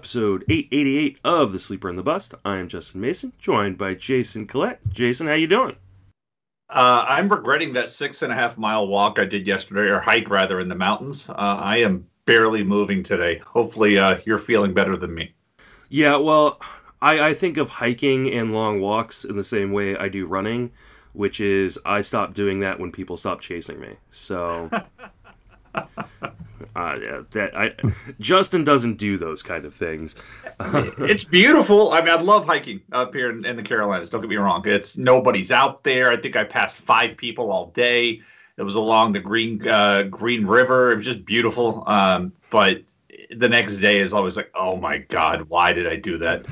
Episode 888 of The Sleeper and the Bust. I am Justin Mason, joined by Jason Collette. Jason, how you doing? Uh, I'm regretting that six and a half mile walk I did yesterday, or hike rather, in the mountains. Uh, I am barely moving today. Hopefully, uh, you're feeling better than me. Yeah, well, I, I think of hiking and long walks in the same way I do running, which is I stop doing that when people stop chasing me. So, uh, yeah, that I Justin doesn't do those kind of things. it's beautiful. I mean, I love hiking up here in, in, the Carolinas. Don't get me wrong. It's nobody's out there. I think I passed five people all day. It was along the Green uh, Green River. It was just beautiful. Um, but the next day is always like, oh my god, why did I do that?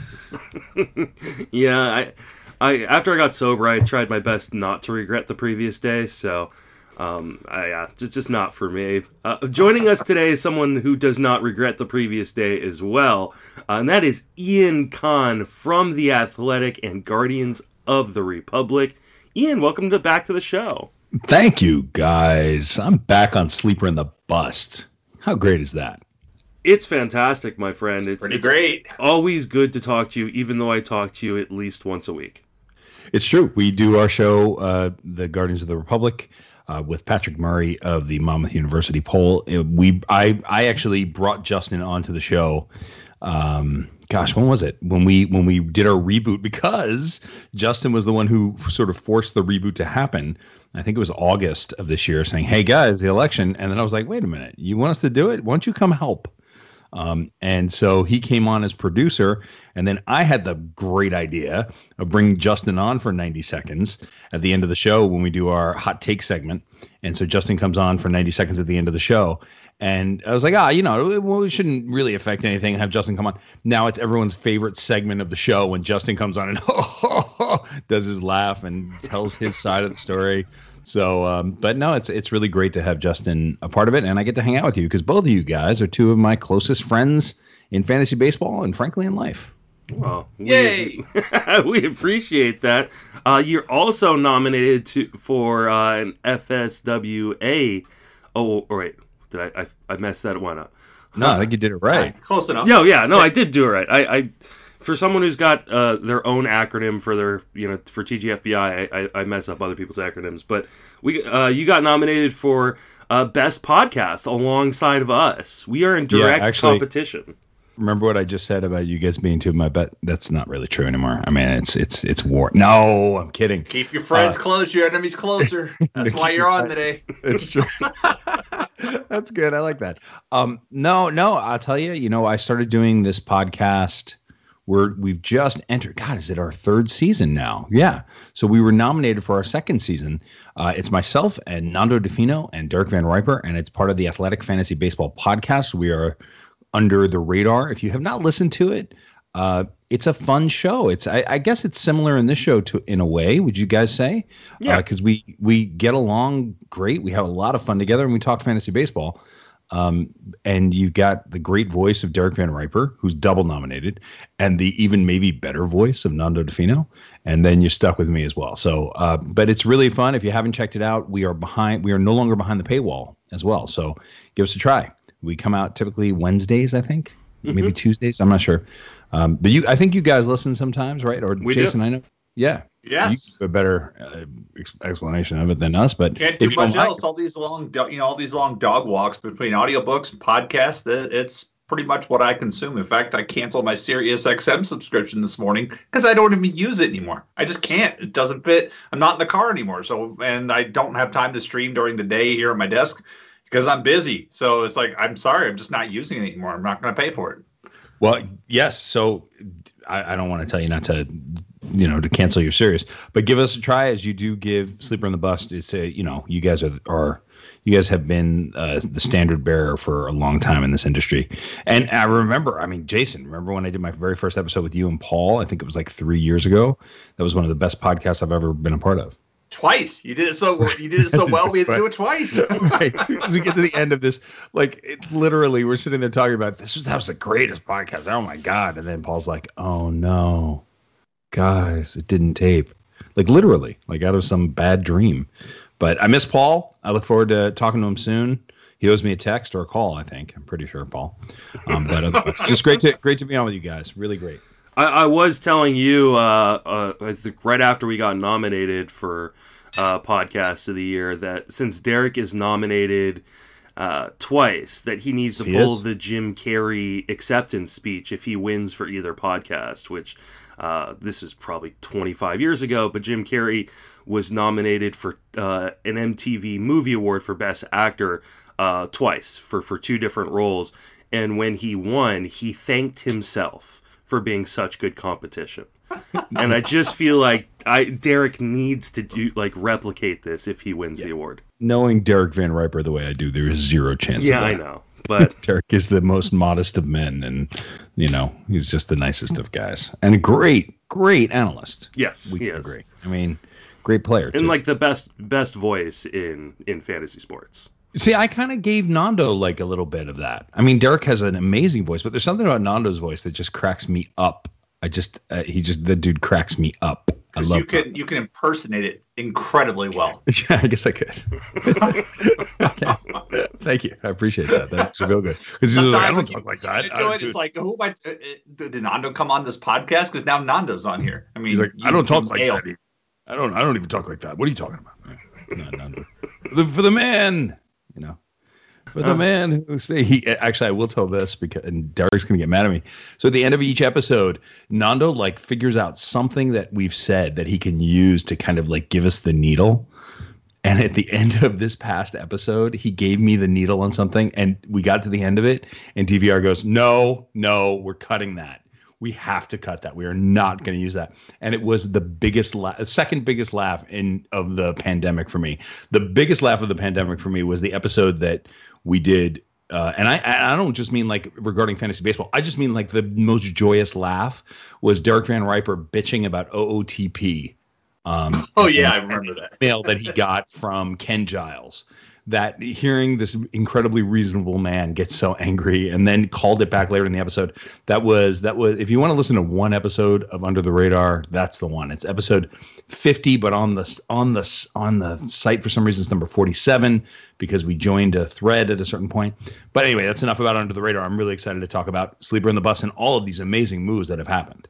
yeah, I, I after I got sober, I tried my best not to regret the previous day. So, um, I, uh, just just not for me. Uh, joining us today is someone who does not regret the previous day as well, uh, and that is Ian Kahn from the Athletic and Guardians of the Republic. Ian, welcome to back to the show. Thank you, guys. I'm back on Sleeper in the Bust. How great is that? It's fantastic, my friend. It's, pretty it's great. Always good to talk to you, even though I talk to you at least once a week. It's true. We do our show, uh, The Guardians of the Republic, uh, with Patrick Murray of the Monmouth University poll. It, we, I, I actually brought Justin onto the show. Um, gosh, when was it? When we when we did our reboot because Justin was the one who sort of forced the reboot to happen. I think it was August of this year, saying, "Hey guys, the election," and then I was like, "Wait a minute, you want us to do it? Why don't you come help?" Um, and so he came on as producer, and then I had the great idea of bringing Justin on for 90 seconds at the end of the show when we do our hot take segment. And so Justin comes on for 90 seconds at the end of the show. And I was like, ah, you know, it, shouldn't really affect anything. Have Justin come on. Now it's everyone's favorite segment of the show when Justin comes on and does his laugh and tells his side of the story. So, um, but no, it's it's really great to have Justin a part of it, and I get to hang out with you because both of you guys are two of my closest friends in fantasy baseball and frankly in life. Well, yay! We, we appreciate that. Uh, you're also nominated to for uh, an FSWA. Oh, wait, did I, I I messed that one up? No, I think you did it right. Close enough. No, yeah, no, I did do it right. I, I for someone who's got uh, their own acronym for their you know for TGFBI, I, I, I mess up other people's acronyms. But we uh, you got nominated for uh, best podcast alongside of us. We are in direct yeah, actually, competition. Remember what I just said about you guys being two of my bet? That's not really true anymore. I mean, it's it's it's war. No, I'm kidding. Keep your friends uh, close, your enemies closer. That's why you're on today. It's true. That's good. I like that. Um, no, no, I'll tell you. You know, I started doing this podcast we're we've just entered. God, is it our third season now? Yeah. So we were nominated for our second season. Uh, it's myself and Nando Di Fino and Derek Van Riper, and it's part of the Athletic Fantasy Baseball podcast. We are under the radar. If you have not listened to it, uh, it's a fun show. It's I, I, guess it's similar in this show to in a way. Would you guys say? Yeah. Because uh, we we get along great. We have a lot of fun together, and we talk fantasy baseball. Um, and you've got the great voice of Derek Van Riper, who's double nominated, and the even maybe better voice of Nando Di Fino. And then you're stuck with me as well. So, uh, but it's really fun. If you haven't checked it out, we are behind. We are no longer behind the paywall as well. So give us a try. We come out typically Wednesdays, I think, mm-hmm. maybe Tuesdays. I'm not sure. Um, but you, I think you guys listen sometimes, right? Or we Jason, do. I know. Yeah. Yes. a better uh, explanation of it than us, but can't do much else. all these long, you know, all these long dog walks between audiobooks and podcasts. It's pretty much what I consume. In fact, I canceled my Sirius XM subscription this morning because I don't even use it anymore. I just can't. It doesn't fit. I'm not in the car anymore. So, and I don't have time to stream during the day here at my desk because I'm busy. So it's like, I'm sorry, I'm just not using it anymore. I'm not going to pay for it. Well, yes. So I, I don't want to tell you not to you know to cancel your Sirius. but give us a try as you do give sleeper on the bus it's a you know you guys are are you guys have been uh, the standard bearer for a long time in this industry and i remember i mean jason remember when i did my very first episode with you and paul i think it was like three years ago that was one of the best podcasts i've ever been a part of twice. You did it so you did it so well. We had to do it twice. right. As we get to the end of this, like it literally, we're sitting there talking about this. Was that was the greatest podcast. Oh my god! And then Paul's like, "Oh no, guys, it didn't tape. Like literally, like out of some bad dream. But I miss Paul. I look forward to talking to him soon. he owes me a text or a call. I think I'm pretty sure, Paul. Um, but it's just great to great to be on with you guys. Really great. I, I was telling you, uh, uh, I think right after we got nominated for uh, podcast of the year, that since Derek is nominated uh, twice, that he needs to He pull is. the Jim Carrey acceptance speech if he wins for either podcast. Which uh, this is probably 25 years ago, but Jim Carrey was nominated for uh, an MTV Movie Award for Best Actor uh, twice for for two different roles. And when he won, he thanked himself for being such good competition. and I just feel like I Derek needs to do like replicate this if he wins the award. Knowing Derek Van Riper the way I do, there is zero chance. Yeah, of I know. But Derek is the most modest of men, and you know he's just the nicest of guys, and a great, great analyst. yes, We he is. agree. I mean, great player. And too. like the best best voice in in fantasy sports. See, I kind of gave Nando like a little bit of that. I mean, Derek has an amazing voice, but there's something about Nando's voice that just cracks me up. I just, uh, he just, the dude cracks me up. I 'Cause love you can you can impersonate it incredibly well. Yeah, I guess I could. okay. Thank you. I appreciate that. That makes me feel good. Because like, I don't talk you like that. it, don't do it's like, who am I? uh, uh, Did Nando come on this podcast? Because now Nando's on here. I mean, He's like, I don't talk like nailed that. I don't. I don't even talk like that. What are you talking about? No, no, no. The, for the man, you know, for the man who say he. Actually, I will tell this because and Derek's gonna get mad at me. So at the end of each episode, Nando like figures out something that we've said that he can use to kind of like give us the needle. And at the end of this past episode, he gave me the needle on something, and we got to the end of it, and DVR goes, "No, no, we're cutting that. We have to cut that. We are not going to use that." And it was the biggest, la- second biggest laugh in of the pandemic for me. The biggest laugh of the pandemic for me was the episode that we did. Uh, and I, I don't just mean like regarding fantasy baseball. I just mean like the most joyous laugh was Derek Van Riper bitching about OOTP. Um, Oh yeah, I remember that. mail that he got from Ken Giles that hearing this incredibly reasonable man get so angry and then called it back later in the episode that was that was if you want to listen to one episode of under the radar that's the one. It's episode 50 but on the on the on the site for some reason it's number 47 because we joined a thread at a certain point. But anyway that's enough about under the radar. I'm really excited to talk about sleeper in the bus and all of these amazing moves that have happened.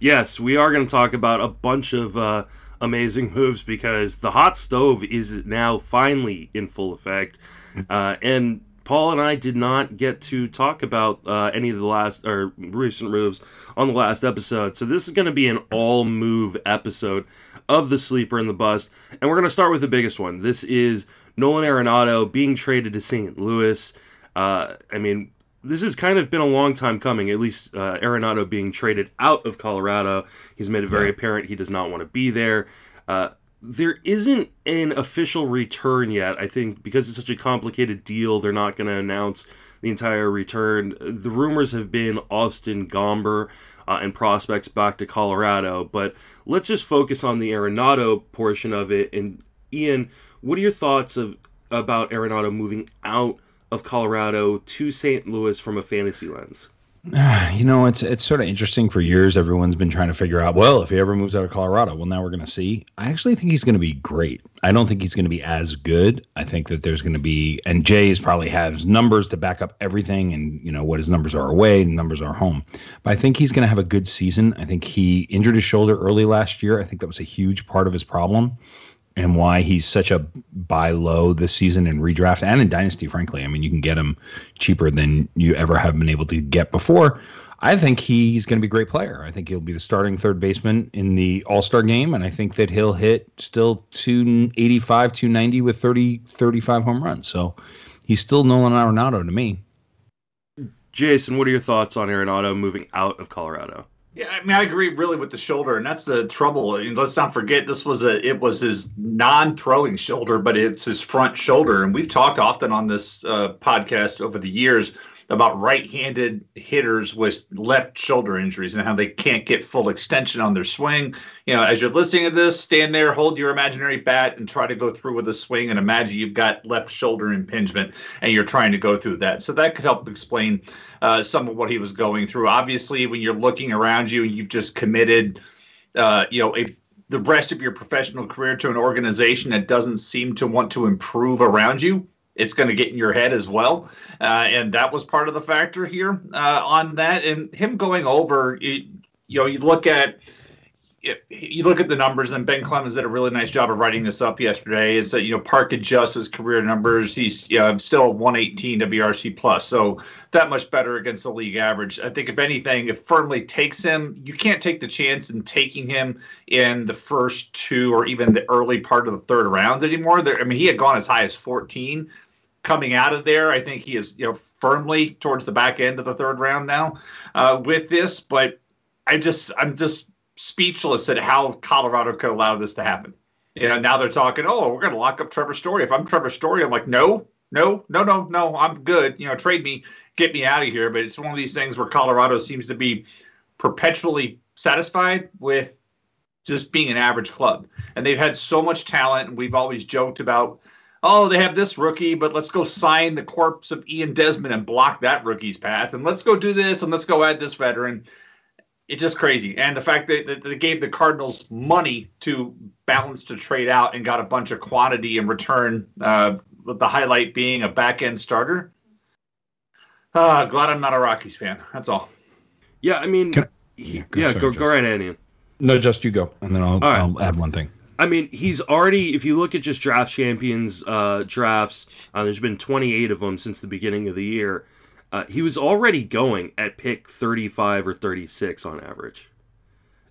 Yes, we are going to talk about a bunch of uh, amazing moves because the hot stove is now finally in full effect. Uh, and Paul and I did not get to talk about uh, any of the last or recent moves on the last episode. So this is going to be an all move episode of the sleeper and the bust. And we're going to start with the biggest one. This is Nolan Arenado being traded to St. Louis. Uh, I mean, this has kind of been a long time coming. At least uh, Arenado being traded out of Colorado, he's made it very apparent he does not want to be there. Uh, there isn't an official return yet. I think because it's such a complicated deal, they're not going to announce the entire return. The rumors have been Austin Gomber uh, and prospects back to Colorado, but let's just focus on the Arenado portion of it. And Ian, what are your thoughts of about Arenado moving out of Colorado to St. Louis from a fantasy lens? You know, it's it's sort of interesting. For years, everyone's been trying to figure out. Well, if he ever moves out of Colorado, well, now we're going to see. I actually think he's going to be great. I don't think he's going to be as good. I think that there's going to be, and Jay's probably has numbers to back up everything, and you know what his numbers are away and numbers are home. But I think he's going to have a good season. I think he injured his shoulder early last year. I think that was a huge part of his problem and why he's such a buy low this season in redraft and in dynasty frankly. I mean you can get him cheaper than you ever have been able to get before. I think he's going to be a great player. I think he'll be the starting third baseman in the all-star game and i think that he'll hit still 285 290 with 30 35 home runs. So he's still nolan arenado to me. Jason, what are your thoughts on Arenado moving out of Colorado? Yeah, I mean, I agree really with the shoulder, and that's the trouble. I mean, let's not forget this was a it was his non-throwing shoulder, but it's his front shoulder, and we've talked often on this uh, podcast over the years about right-handed hitters with left shoulder injuries and how they can't get full extension on their swing. You know, as you're listening to this, stand there, hold your imaginary bat, and try to go through with a swing, and imagine you've got left shoulder impingement, and you're trying to go through that. So that could help explain uh, some of what he was going through. Obviously, when you're looking around you, you've just committed, uh, you know, a, the rest of your professional career to an organization that doesn't seem to want to improve around you. It's going to get in your head as well. Uh, and that was part of the factor here uh, on that. And him going over, you know, you look at you look at the numbers, and Ben Clemens did a really nice job of writing this up yesterday. Is that you know Park adjusts his career numbers. He's you know, still 118 WRC plus, so that much better against the league average. I think if anything, it firmly takes him. You can't take the chance in taking him in the first two or even the early part of the third round anymore. There, I mean, he had gone as high as 14 coming out of there. I think he is you know firmly towards the back end of the third round now uh, with this, but I just I'm just speechless at how Colorado could allow this to happen. You know, now they're talking, oh, we're going to lock up Trevor Story. If I'm Trevor Story, I'm like, no, no, no, no, no, I'm good. You know, trade me, get me out of here. But it's one of these things where Colorado seems to be perpetually satisfied with just being an average club. And they've had so much talent, and we've always joked about, oh, they have this rookie, but let's go sign the corpse of Ian Desmond and block that rookie's path. And let's go do this, and let's go add this veteran it's just crazy. And the fact that, they gave the Cardinals money to balance to trade out and got a bunch of quantity in return, uh, with the highlight being a back end starter. Uh, glad I'm not a Rockies fan. That's all. Yeah, I mean, I, he, yeah, sorry, go, go right ahead, Ian. No, just you go, and then I'll, right. I'll add one thing. I mean, he's already. If you look at just draft champions uh, drafts, uh, there's been 28 of them since the beginning of the year. Uh, he was already going at pick 35 or 36 on average.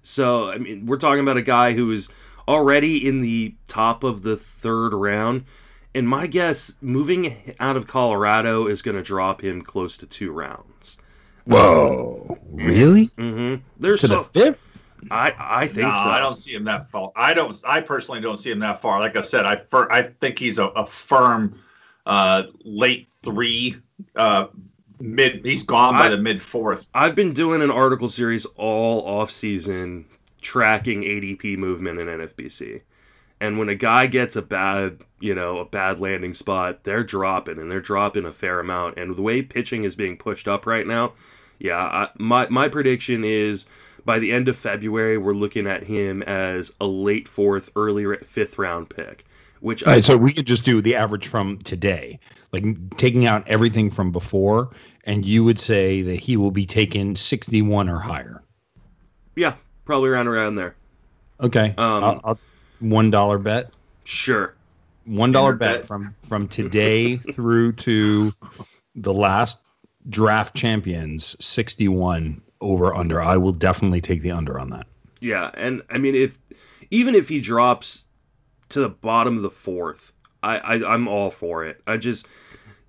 So, I mean, we're talking about a guy who is already in the top of the third round. And my guess, moving out of Colorado is going to drop him close to two rounds. Whoa! Um, really? Mm-hmm. There's to so, the fifth. I I think no, so. I don't see him that far. I don't. I personally don't see him that far. Like I said, I fir- I think he's a, a firm uh, late three uh, mid. He's gone by I, the mid fourth. I've been doing an article series all off season tracking ADP movement in NFBC. And when a guy gets a bad, you know, a bad landing spot, they're dropping and they're dropping a fair amount. And the way pitching is being pushed up right now, yeah, I, my my prediction is by the end of February we're looking at him as a late fourth, early fifth round pick. Which All right, I, so we could just do the average from today like taking out everything from before, and you would say that he will be taken 61 or higher. Yeah, probably around around there. Okay. Um, I'll, I'll, one dollar bet. Sure. One dollar bet, bet from from today through to the last draft champions 61 over under. I will definitely take the under on that. Yeah, and I mean if even if he drops to the bottom of the fourth, I, I I'm all for it. I just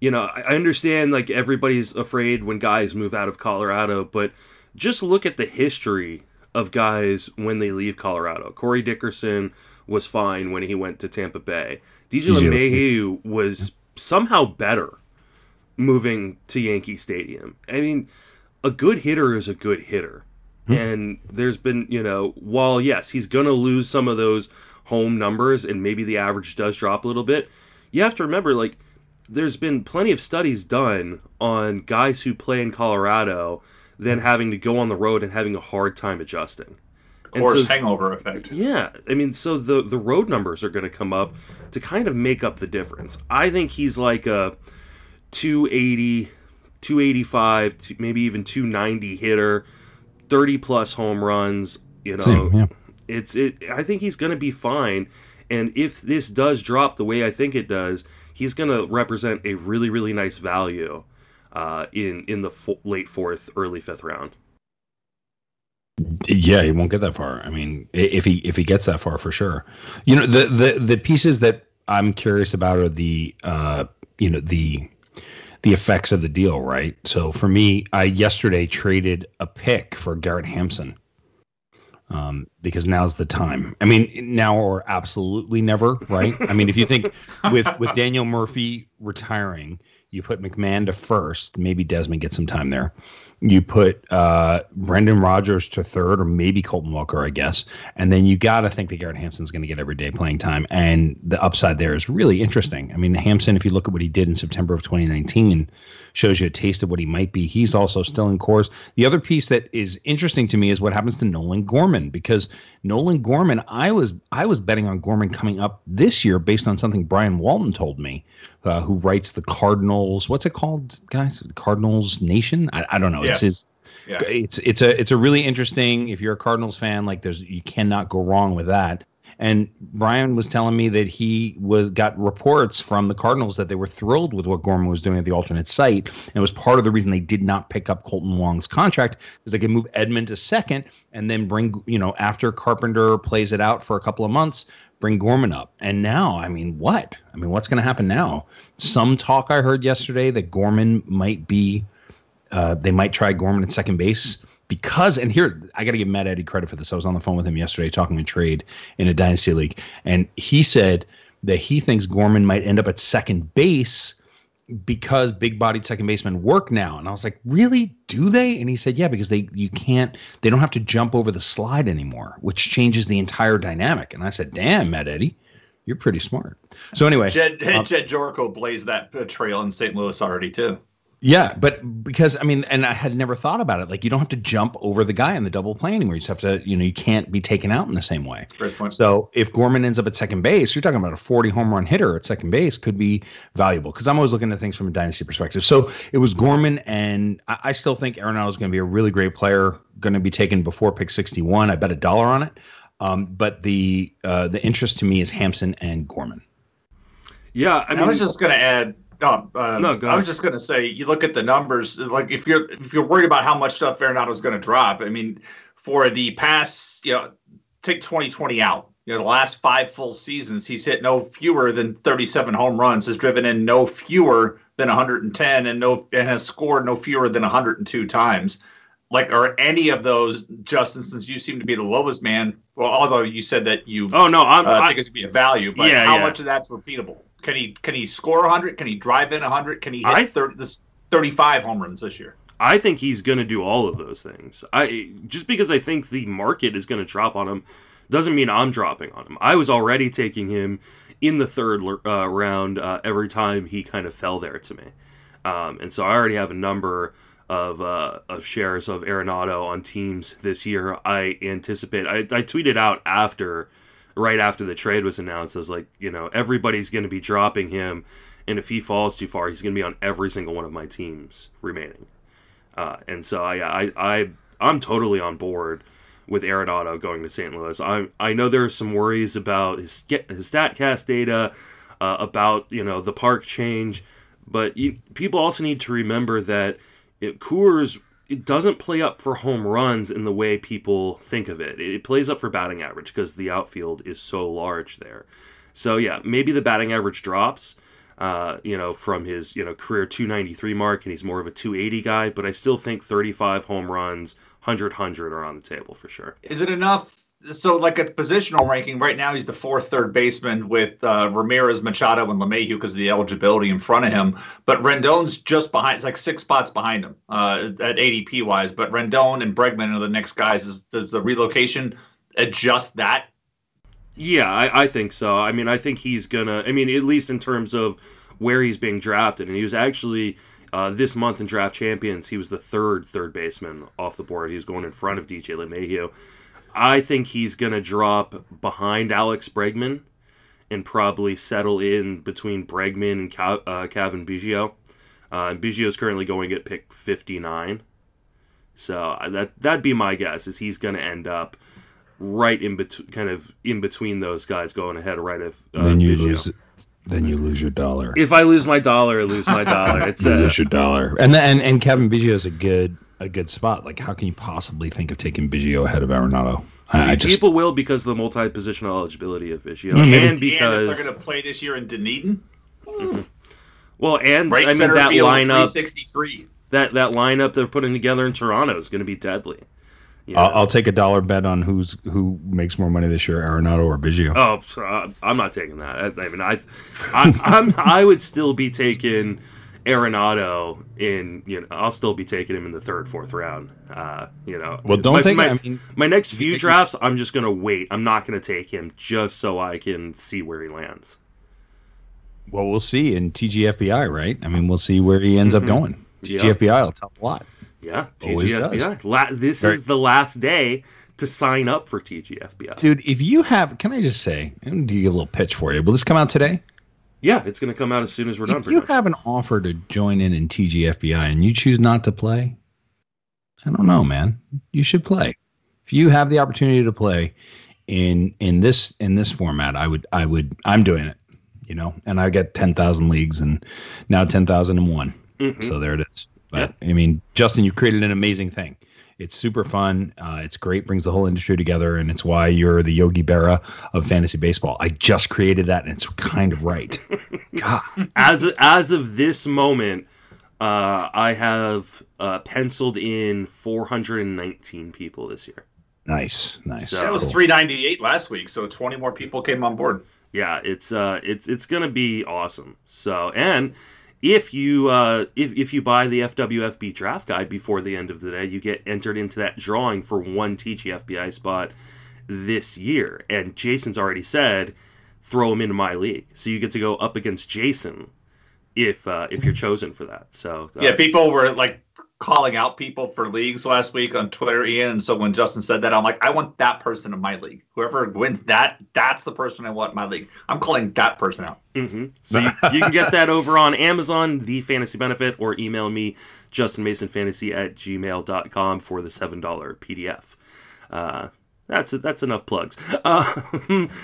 you know, I understand like everybody's afraid when guys move out of Colorado, but just look at the history of guys when they leave Colorado. Corey Dickerson was fine when he went to Tampa Bay. DJ LeMahieu was somehow better moving to Yankee Stadium. I mean, a good hitter is a good hitter. Hmm. And there's been, you know, while yes, he's going to lose some of those home numbers and maybe the average does drop a little bit, you have to remember like there's been plenty of studies done on guys who play in Colorado then having to go on the road and having a hard time adjusting. Of course, so, hangover effect. Yeah, I mean, so the the road numbers are going to come up to kind of make up the difference. I think he's like a 280, 285, maybe even 290 hitter, 30 plus home runs. You know, Same, yeah it's it. I think he's going to be fine. And if this does drop the way I think it does, he's going to represent a really really nice value uh, in in the fo- late fourth, early fifth round. Yeah, he won't get that far. I mean, if he if he gets that far, for sure. You know, the the the pieces that I'm curious about are the uh, you know the the effects of the deal, right? So for me, I yesterday traded a pick for Garrett Hampson um, because now's the time. I mean, now or absolutely never, right? I mean, if you think with with Daniel Murphy retiring, you put McMahon to first, maybe Desmond gets some time there. You put uh, Brendan Rodgers to third, or maybe Colton Welker, I guess. And then you got to think that Garrett Hampson's going to get everyday playing time. And the upside there is really interesting. I mean, Hampson, if you look at what he did in September of 2019, shows you a taste of what he might be. He's also still in course. The other piece that is interesting to me is what happens to Nolan Gorman because Nolan Gorman, I was I was betting on Gorman coming up this year based on something Brian Walton told me, uh, who writes the Cardinals. What's it called, guys? The Cardinals Nation. I, I don't know. Yes. It's his. Yeah. It's it's a it's a really interesting. If you're a Cardinals fan, like there's you cannot go wrong with that. And Brian was telling me that he was got reports from the Cardinals that they were thrilled with what Gorman was doing at the alternate site, and it was part of the reason they did not pick up Kolten Wong's contract because they could move Edman to second and then bring you know after Carpenter plays it out for a couple of months, bring Gorman up. And now, I mean, what? I mean, what's going to happen now? Some talk I heard yesterday that Gorman might be, uh, they might try Gorman at second base because and here I got to give Matt Eddie credit for this. I was on the phone with him yesterday talking a trade in a dynasty league, and he said that he thinks Gorman might end up at second base because big-bodied second basemen work now. And I was like, really? Do they? And he said, yeah, because they you can't they don't have to jump over the slide anymore, which changes the entire dynamic. And I said, damn, Matt Eddie. you're pretty smart. So anyway, Jed um, Jedd Gyorko blazed that trail in St. Louis already too. Yeah, but because I mean, and I had never thought about it. Like, you don't have to jump over the guy in the double play anymore. You just have to, you know, you can't be taken out in the same way. Great point. So if Gorman ends up at second base, you're talking about a 40 home run hitter at second base could be valuable because I'm always looking at things from a dynasty perspective. So it was Gorman, and I, I still think Arenado is going to be a really great player, going to be taken before pick 61. I bet a dollar on it. Um, but the uh, the interest to me is Hampson and Gorman. Yeah, I I, was just going to add. Uh, uh, No, I was just going to say, you look at the numbers. Like if you're if you're worried about how much stuff Arenado's going to drop, I mean, for the past, you know, take 2020 out. You know, the last five full seasons, he's hit no fewer than 37 home runs, has driven in no fewer than 110, and no and has scored no fewer than 102 times. Like, are any of those, Justin? Since you seem to be the lowest man, well, although you said that you oh no, I'm, uh, I, think it's gonna be a value, but Yeah, how yeah. much of that's repeatable? Can he can he score 100? Can he drive in 100? Can he hit I- 30, this 35 home runs this year? I think he's going to do all of those things. I just because I think the market is going to drop on him doesn't mean I'm dropping on him. I was already taking him in the third uh, round uh, every time he kind of fell there to me, um, and so I already have a number of uh, of shares of Arenado on teams this year. I anticipate. I, I tweeted out after, right after the trade was announced. as like, you know, everybody's going to be dropping him, and if he falls too far, he's going to be on every single one of my teams remaining. Uh, and so I, I, I, I'm totally on board with Arenado going to St. Louis. I, I know there are some worries about his his Statcast data, uh, about you know the park change, but you, people also need to remember that it, Coors it doesn't play up for home runs in the way people think of it. It, plays up for batting average because the outfield is so large there. So yeah, maybe the batting average drops, uh, you know, from his you know career 293 mark, and he's more of a 280 guy. But I still think 35 home runs, 100 100 are on the table for sure. Is it enough? So, like a positional ranking, right now he's the fourth third baseman with uh, Ramirez, Machado, and LeMahieu because of the eligibility in front of him. But Rendon's just behind; it's like six spots behind him uh, at ADP wise. But Rendon and Bregman are the next guys. Is, does the relocation adjust that? Yeah, I, I think so. I mean, I think he's gonna. I mean, at least in terms of where he's being drafted, and he was actually uh, this month in Draft Champions, he was the third third baseman off the board. He was going in front of DJ LeMahieu. I think he's gonna drop behind Alex Bregman and probably settle in between Bregman and Ca- uh, Cavan Biggio. Uh, is currently going at pick fifty nine. So uh, that that'd be my guess. Is he's going to end up right in between, kind of in between those guys, going ahead right of uh, then you Biggio. lose. Then you lose your dollar. If I lose my dollar, I lose my dollar. It's you uh, lose your dollar. And and, and Cavan Biggio is a good a good spot. Like, how can you possibly think of taking Biggio ahead of Arenado? I, I just people will because of the multi-positional eligibility of Biggio, Mm, maybe- and and if because they're going to play this year in Dunedin, well, and right I mean that lineup, that that lineup they're putting together in Toronto is going to be deadly. You know? I'll, I'll take a dollar bet on who's who makes more money this year, Arenado or Biggio. Oh, so, uh, I'm not taking that. I, I mean, I, I, I'm, I would still be taking Arenado in. You know, I'll still be taking him in the third, fourth round. Uh, you know, Well, don't my, take. my, I mean, my next few drafts. I'm just gonna wait. I'm not gonna take him just so I can see where he lands. well, we'll see in TGFBI, right? I mean, we'll see where he ends Mhm. up going. Yeah. TGFBI will tell a lot. Yeah, TGFBI. La- this Very- is the last day to sign up for TGFBI. Dude, if you have, can I just say, I'm do you a little pitch for you. Will this come out today? Yeah, it's going to come out as soon as we're done. If you have an offer to join in in TGFBI and you choose not to play, I don't know, man. You should play. If you have the opportunity to play in in this in this format, I would I would I'm doing it. You know, and I get ten thousand leagues and now ten thousand and one. Mhm. So there it is. But I mean, Justin, you created an amazing thing. It's super fun. Uh, it's great. Brings the whole industry together, and it's why you're the Yogi Berra of fantasy baseball. I just created that, and it's kind of right. God, as as of this moment, uh, I have uh, penciled in 419 people this year. nice, nice. So- That was 398 last week, so 20 more people came on board. Yeah, it's uh, it's it's gonna be awesome. So, and if you uh, if if you buy the FWFB draft guide before the end of the day, you get entered into that drawing for one TGFBI spot this year. And Jason's already said, throw him into my league, so you get to go up against Jason if uh, if you're chosen for that. So uh, Yeah, people were like calling out people for leagues last week on Twitter, Ian. And so when Justin said that, I'm like, I want that person in my league. Whoever wins that, that's the person I want in my league. I'm calling that person out. hmm So you, you can get that over on Amazon, The Fantasy Benefit, or email me, justinmasonfantasy at gmail.com for the $7 PDF. Uh, that's that's enough plugs. Uh,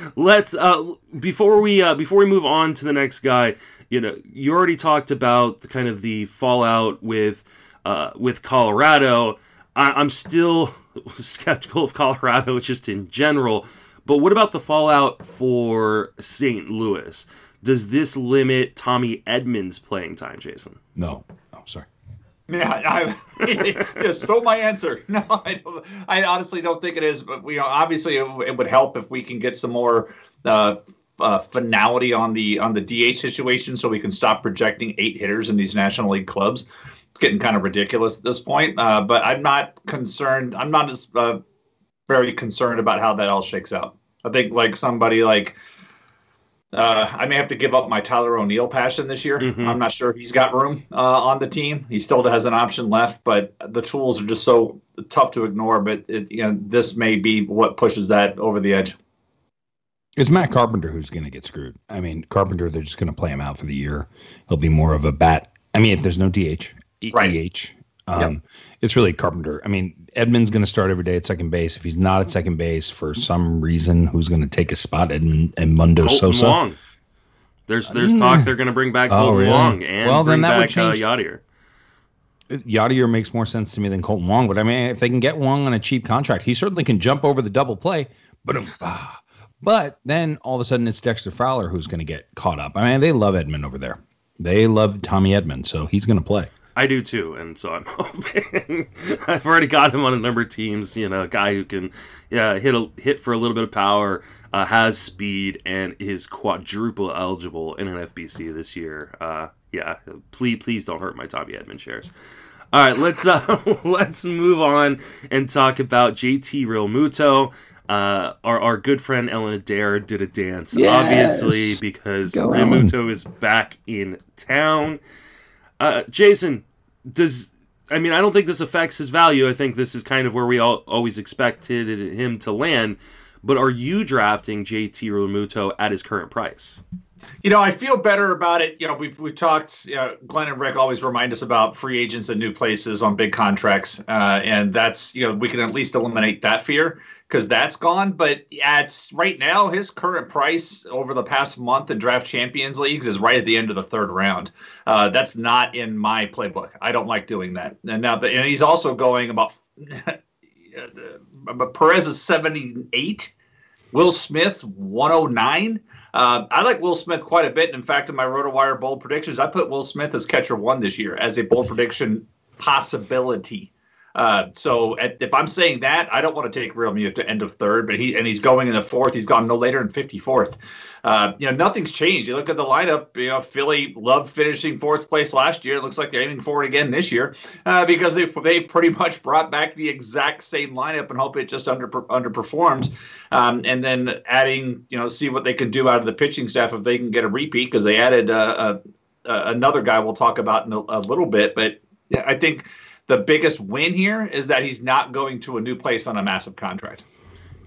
let's uh, before we uh, before we move on to the next guy. You know, you already talked about the kind of the fallout with uh, with Colorado. I, I'm still skeptical of Colorado just in general. But what about the fallout for St. Louis? Does this limit Tommy Edman's playing time, Jason? no. Oh, sorry. Yeah, I yeah, stole my answer. No, I don't. I honestly don't think it is. But we obviously, it, it would help if we can get some more uh, uh, finality on the on the DH situation, so we can stop projecting eight hitters in these National League clubs. Getting kind of ridiculous at this point. Uh, but I'm not concerned. I'm not as uh, very concerned about how that all shakes out. I think like somebody like uh, I may have to give up my Tyler O'Neill passion this year. Mhm. I'm not sure he's got room uh, on the team. He still has an option left, but the tools are just so tough to ignore. But it, you know, this may be what pushes that over the edge. It's Matt Carpenter who's going to get screwed. I mean, Carpenter, they're just going to play him out for the year. He'll be more of a bat. I mean, if there's no DH, E- Right. Um, it's really Carpenter. I mean, Edman's going to start every day at second base. If he's not at second base for some reason, who's going to take his spot? Edmund and Mundo Colton Sosa. Wong. There's there's talk they're going to bring back Oh, Colton really? Wong and Well, then bring that would back uh, Yadier. Yadier makes more sense to me than Kolten Wong. But I mean, if they can get Wong on a cheap contract, he certainly can jump over the double play. But but then all of a sudden it's Dexter Fowler who's going to get caught up. I mean, they love Edman over there. They love Tommy Edman, so he's going to play. I do too, and so I'm hoping. I've already got him on a number of teams. You know, a guy who can, yeah, hit a hit for a little bit of power, uh, has speed, and is quadruple eligible in an FBC this year. Uh, yeah, please, please don't hurt my Tommy Edman shares. All right, let's uh, let's move on and talk about JT Realmuto. Uh, our, our good friend Ellen Adair did a dance, Yes. obviously, because Go, Muto is back in town. Uh, Jason, does I mean I don't think this affects his value. I think this is kind of where we all always expected him to land. But are you drafting JT Realmuto at his current price? You know, I feel better about it. You know, we've we've talked. You know, Glenn and Rick always remind us about free agents and new places on big contracts, uh, and that's you know we can at least eliminate that fear because that's gone. But at right now, his current price over the past month in draft champions leagues is right at the end of the third round. Uh, that's not in my playbook. I don't like doing that. And now, and he's also going about. Perez is seventy eight. Will Smith 109. Uh, I like Will Smith quite a bit. In fact, in my RotoWire bold predictions, I put Will Smith as catcher one this year as a bold prediction possibility. Uh, so at, if I'm saying that, I don't want to take Realmuto end of third, but he and he's going in the fourth. He's gone no later than 54th. Uh, you know, nothing's changed. You look at the lineup. You know, Philly loved finishing fourth place last year. It looks like they're aiming for it again this year uh, because they've they've pretty much brought back the exact same lineup and hope it just under underperformed. Um, and then adding, you know, see what they can do out of the pitching staff if they can get a repeat because they added uh, uh, another guy we'll talk about in a, a little bit. But yeah, I think the biggest win here is that he's not going to a new place on a massive contract.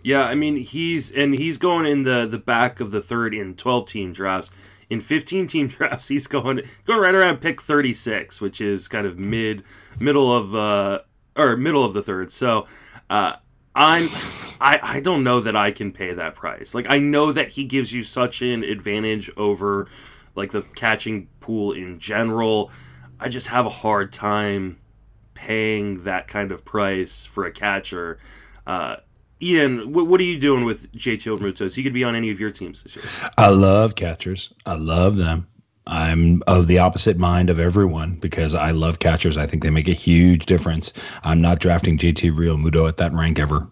Yeah, I mean he's and he's going in the the back of the third in 12 team drafts. In 15 team drafts, he's going going right around pick 36, which is kind of mid middle of uh or middle of the third. So, uh I'm I I don't know that I can pay that price. Like I know that he gives you such an advantage over like the catching pool in general. I just have a hard time paying that kind of price for a catcher. Uh, Ian, what, what are you doing with JT? Is he could be on any of your teams this year? I love catchers. I love them. I'm of the opposite mind of everyone because I love catchers. I think they make a huge difference. I'm not drafting JT Realmuto at that rank ever.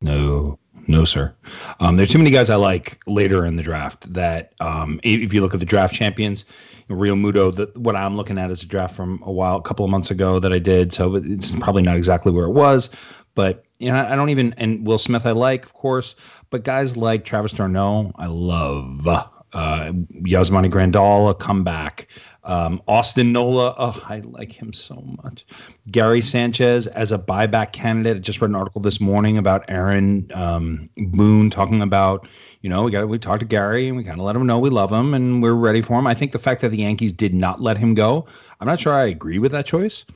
No, no, sir. Um, there's too many guys I like later in the draft that, um, if you look at the draft champions, Realmuto, the, what I'm looking at is a draft from a while, a couple of months ago that I did. So it's probably not exactly where it was, but you know, I don't even, and Will Smith I like, of course, but guys like Travis d'Arnaud, I love. Uh, Yasmani Grandal, a comeback. Um, Austin Nola, oh, I like him so much. Gary Sanchez as a buyback candidate. I just read an article this morning about Aaron um, Boone talking about, you know, we got we talked to Gary and we kind of let him know we love him and we're ready for him. I think the fact that the Yankees did not let him go, I'm not sure I agree with that choice.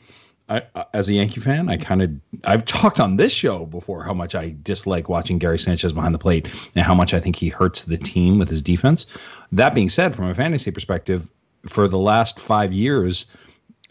I, as a Yankee fan, I kind of I've talked on this show before how much I dislike watching Gary Sanchez behind the plate and how much I think he hurts the team with his defense. That being said, from a fantasy perspective, for the last five years,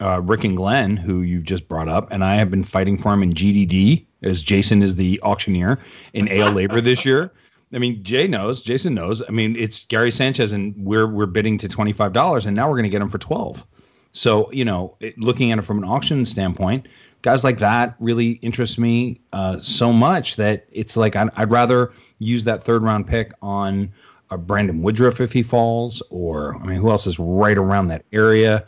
uh, Rick and Glenn, who you've just brought up, and I have been fighting for him in GDD as Jason is the auctioneer in AL LABR this year. I mean, Jay knows, Jason knows. I mean, it's Gary Sanchez, and we're we're bidding to twenty five dollars, and now we're going to get him for twelve. So you know, it, looking at it from an auction standpoint, guys like that really interest me uh, so much that it's like I'd, I'd rather use that third round pick on a Brandon Woodruff if he falls, or I mean, who else is right around that area?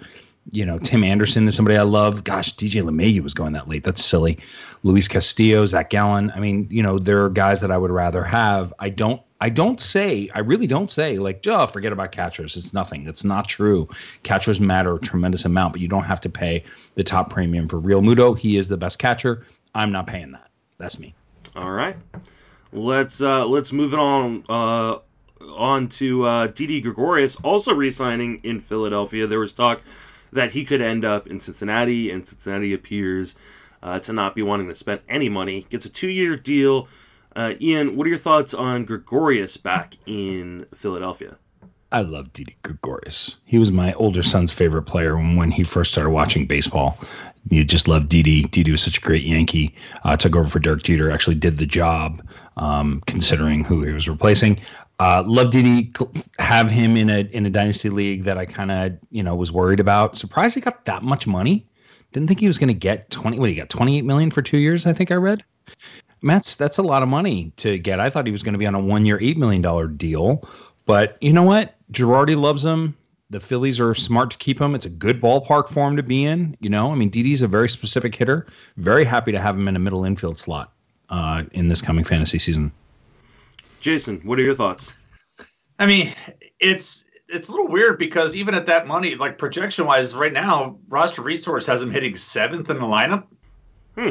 You know, Tim Anderson is somebody I love. Gosh, DJ LeMahieu was going that late. That's silly. Luis Castillo, Zach Gallen. I mean, you know, there are guys that I would rather have. I don't. I don't say. I really don't say like, oh, forget about catchers. It's nothing. That's not true. Catchers matter a tremendous amount, but you don't have to pay the top premium for Realmuto. He is the best catcher. I'm not paying that. That's me. All right. Let's uh let's move it on uh on to uh, Didi Gregorius, also re-signing in Philadelphia. There was talk that he could end up in Cincinnati, and Cincinnati appears uh, to not be wanting to spend any money. Gets a two-year deal. Uh, Ian, what are your thoughts on Gregorius back in Philadelphia? I love Didi Gregorius. He was my older son's favorite player when he first started watching baseball. You just love Didi. Didi was such a great Yankee. Uh, took over for Derek Jeter. Actually, did the job, um, considering who he was replacing. Uh, love Didi have him in a in a dynasty league that I kind of you know was worried about. Surprised he got that much money. Didn't think he was going to get twenty. What he got twenty eight million for two years. I think I read. That's that's a lot of money to get. I thought he was going to be on a one year eight million dollar deal, but you know what? Girardi loves him. The Phillies are smart to keep him. It's a good ballpark for him to be in. You know, I mean, Didi's a very specific hitter. Very happy to have him in a middle infield slot uh, in this coming fantasy season. Jason, what are your thoughts? I mean, it's it's a little weird because even at that money, like projection wise, right now, roster resource has him hitting seventh in the lineup. Hmm.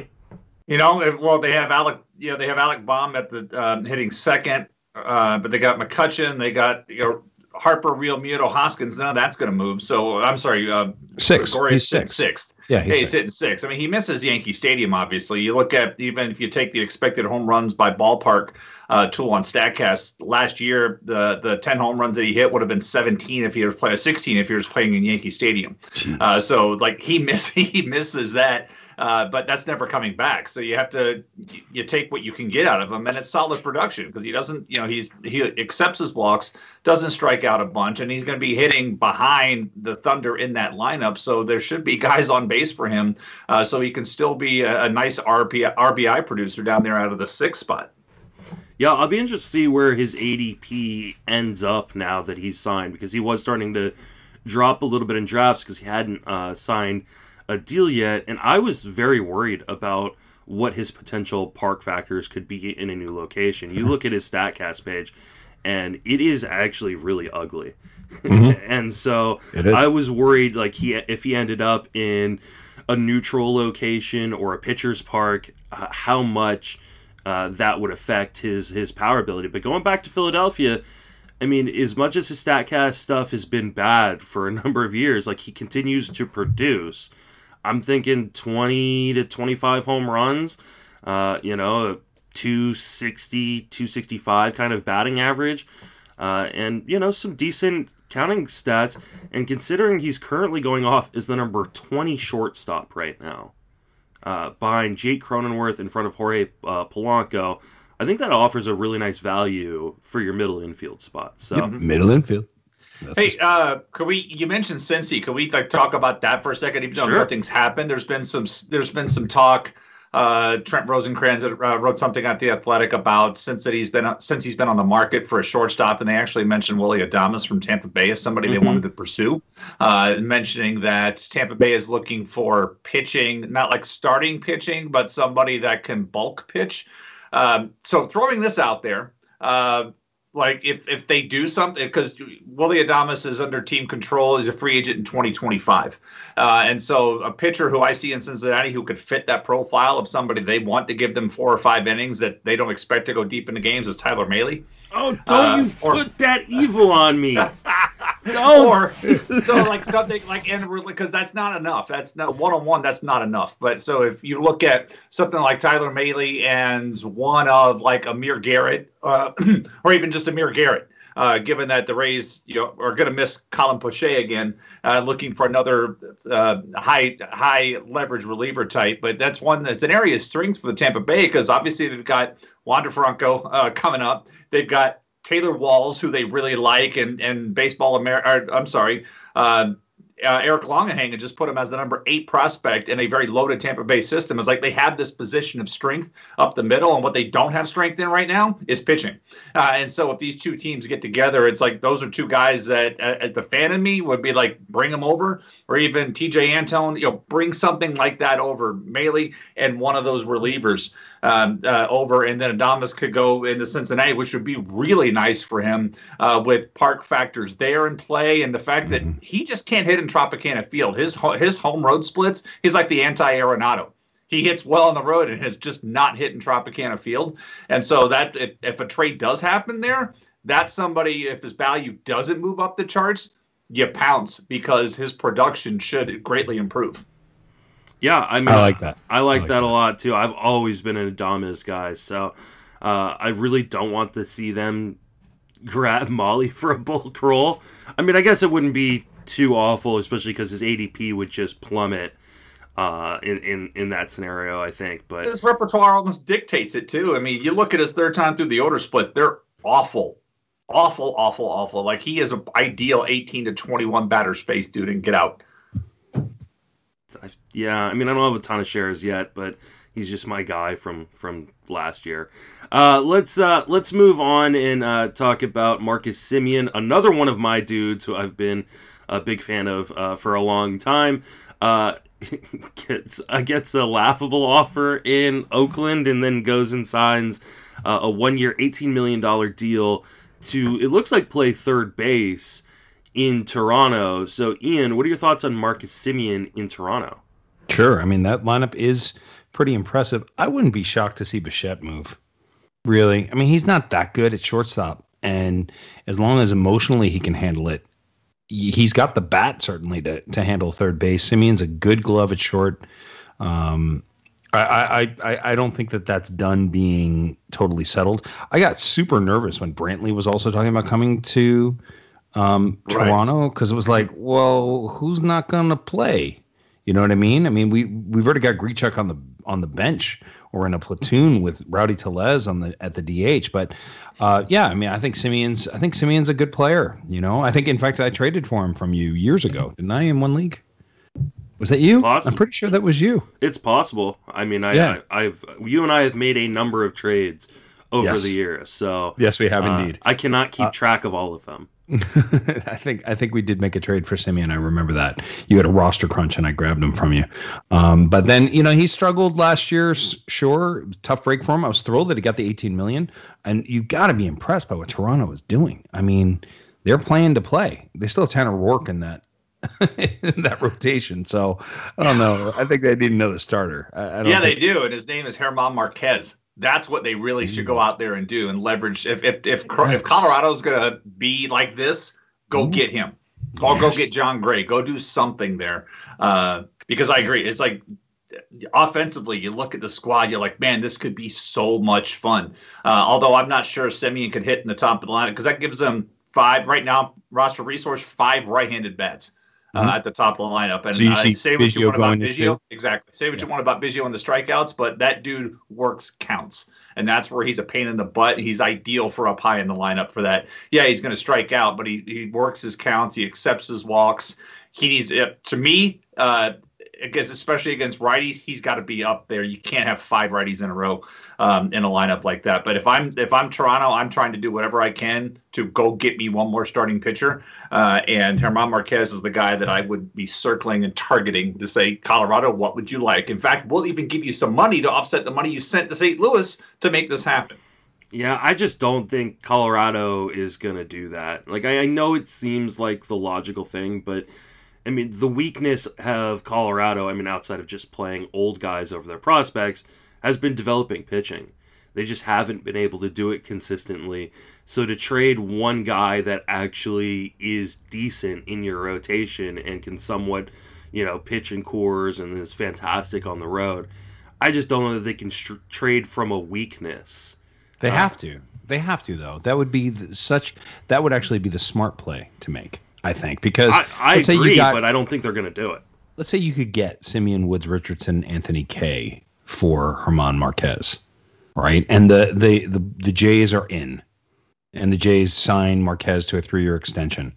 You know, well, they have Alec, you know, they have Alec Bohm at the um, hitting second, uh, but they got McCutchen, they got you know Harper, Realmuto, Hoskins. None of that's going to move. So I'm sorry, uh, six. He's sixth. sixth. Yeah, he's, hey, he's hitting six. I mean, he misses Yankee Stadium. Obviously, you look at even if you take the expected home runs by ballpark uh, tool on Statcast last year. The the ten home runs that he hit would have been 17 if he was playing 16 if he was playing in Yankee Stadium. Uh, so like he miss he misses that. Uh, but that's never coming back. So you have to you take what you can get out of him, and it's solid production because he doesn't, you know, he's he accepts his walks, doesn't strike out a bunch, and he's going to be hitting behind the Thunder in that lineup. So there should be guys on base for him, uh, so he can still be a, a nice RBI, RBI producer down there out of the sixth spot. Yeah, I'll be interested to see where his ADP ends up now that he's signed because he was starting to drop a little bit in drafts because he hadn't uh, signed a deal yet, and I was very worried about what his potential park factors could be in a new location. You look at his Statcast page, and it is actually really ugly. Mm-hmm. and so I was worried, like he if he ended up in a neutral location or a pitcher's park, uh, how much uh, that would affect his his power ability. But going back to Philadelphia, I mean, as much as his Statcast stuff has been bad for a number of years, like he continues to produce. I'm thinking 20 to 25 home runs, uh, you know, 260, 265 kind of batting average, uh, and, you know, some decent counting stats. And considering he's currently going off as the number 20 shortstop right now, uh, behind Jake Cronenworth in front of Jorge uh, Polanco, I think that offers a really nice value for your middle infield spot. So yep, middle infield. That's hey, uh, could we? You mentioned Cincy. Could we like talk about that for a second? Even though sure. nothing's happened, there's been some. There's been some talk. Uh, Trent Rosecrans uh, wrote something at the Athletic about since that he's been since he's been on the market for a shortstop, and they actually mentioned Willy Adames from Tampa Bay as somebody mm-hmm. they wanted to pursue, uh, mentioning that Tampa Bay is looking for pitching, not like starting pitching, but somebody that can bulk pitch. Um, so throwing this out there, uh, like if if they do something because Willy Adames is under team control, he's a free agent in 2025, uh, and so a pitcher who I see in Cincinnati who could fit that profile of somebody they want to give them four or five innings that they don't expect to go deep into games is Tyler Mahle. Oh, don't uh, you or, put that evil on me! don't. Or so like something like and because that's not enough. That's not one on one. That's not enough. But so if you look at something like Tyler Mahle and one of like Amir Garrett, uh, or even just Amir Garrett, uh, given that the Rays you know, are going to miss Colin Poche again, uh, looking for another uh, high high leverage reliever type. But that's one that's an area of strength for the Tampa Bay because obviously they've got Wander Franco uh, coming up. They've got Taylor Walls, who they really like, and and Baseball America. I'm sorry, uh, uh, Eric Longenhagen just put him as the number eight prospect in a very loaded Tampa Bay system. It's like they have this position of strength up the middle, and what they don't have strength in right now is pitching. Uh, and so if these two teams get together, it's like those are two guys that uh, the fan in me would be like bring them over, or even Tejay Antone, you know, bring something like that over Mahle and one of those relievers um, uh, over, and then Adames could go into Cincinnati, which would be really nice for him uh, with park factors there in play, and the fact that mm-hmm. he just can't hit in Tropicana Field. His his home road splits, he's like the anti Arenado he hits well on the road and has just not hit in Tropicana Field. And so that if, if, a trade does happen there, that's somebody if his value doesn't move up the charts, you pounce because his production should greatly improve. Yeah, I mean, I like that. I like, I like that, that, a lot too. I've always been an Adames guy, so uh, I really don't want to see them grab Mahle for a bulk role. I mean, I guess it wouldn't be too awful, especially because his ADP would just plummet uh, in, in in that scenario. I think, but his repertoire almost dictates it too. I mean, you look at his third time through the order splits; they're awful, awful, awful, awful. Like he is an ideal 18 to 21 batter space dude, and get out. I, yeah, I mean, I don't have a ton of shares yet, but he's just my guy from from last year. Uh, let's uh, let's move on and uh, talk about Marcus Semien, another one of my dudes who I've been a big fan of uh, for a long time. Uh, gets uh, gets a laughable offer in Oakland and then goes and signs a one year, eighteen million dollar deal to it looks like play third base in Toronto. So, Ian, what are your thoughts on Marcus Semien in Toronto? Sure. I mean, that lineup is pretty impressive. I wouldn't be shocked to see Bichette move. Really. I mean, he's not that good at shortstop. And as long as emotionally he can handle it, he's got the bat certainly to, to handle third base. Semien's a good glove at short. Um, I, I, I don't think that that's done being totally settled. I got super nervous when Brantley was also talking about coming to um, Toronto because it was like, well, who's not going to play? You know what I mean? I mean, we we've already got Grichuk on the on the bench or in a platoon with Rowdy Tellez on the at the DH. But uh, yeah, I mean, I think Semien's I think Semien's a good player. You know, I think in fact I traded for him from you years ago, didn't I? In one league. Was that you? I'm pretty sure that was you. It's possible. I mean, I, yeah. I, have you and I have made a number of trades over yes. the years. So yes, we have uh, indeed. I cannot keep uh, track of all of them. I think I think we did make a trade for Semien. I remember that you had a roster crunch and I grabbed him from you. Um, but then you know he struggled last year. Sure, tough break for him. I was thrilled that he got the 18 million, and you got to be impressed by what Toronto is doing. I mean, they're playing to play. They still have Tanner Roark in that in that rotation. So I don't know. I think they need another starter. I, I don't yeah, think- they do, and his name is German Marquez. That's what they really should go out there and do and leverage. If if if, if Colorado's gonna be like this, go Ooh. get him. Or go get Jon Gray. Go do something there. Uh, because I agree. It's like offensively, you look at the squad, you're like, man, this could be so much fun. Uh, although I'm not sure Semien could hit in the top of the lineup because that gives them five right now, roster resource, five right handed bats. Uh, Mhm. at the top of the lineup, and So you uh, say what Biggio you want about Biggio, exactly. Say what you want about Biggio and the strikeouts, but that dude works counts, and that's where he's a pain in the butt. He's ideal for up high in the lineup for that. Yeah, he's going to strike out, but he he works his counts. He accepts his walks. He needs to me. Uh, against especially against righties, he's got to be up there. You can't have five righties in a row um, in a lineup like that. But if I'm if I'm Toronto, I'm trying to do whatever I can to go get me one more starting pitcher. Uh, and German Marquez is the guy that I would be circling and targeting to say, Colorado, what would you like? In fact, we'll even give you some money to offset the money you sent to St. Louis to make this happen. Yeah, I just don't think Colorado is going to do that. Like, I, I know it seems like the logical thing, but I mean, the weakness of Colorado, I mean, outside of just playing old guys over their prospects, has been developing pitching. They just haven't been able to do it consistently. So to trade one guy that actually is decent in your rotation and can somewhat, you know, pitch in Coors and is fantastic on the road, I just don't know that they can str- trade from a weakness. They Uh, have to. They have to though. That would be the, such. That would actually be the smart play to make. I think because I, I let's say agree, you got, but I don't think they're going to do it. let's say you could get Simeon Woods Richardson, Anthony Kay for German Marquez, right? And the the the, the Jays are in, and the Jays sign Marquez to a three year extension,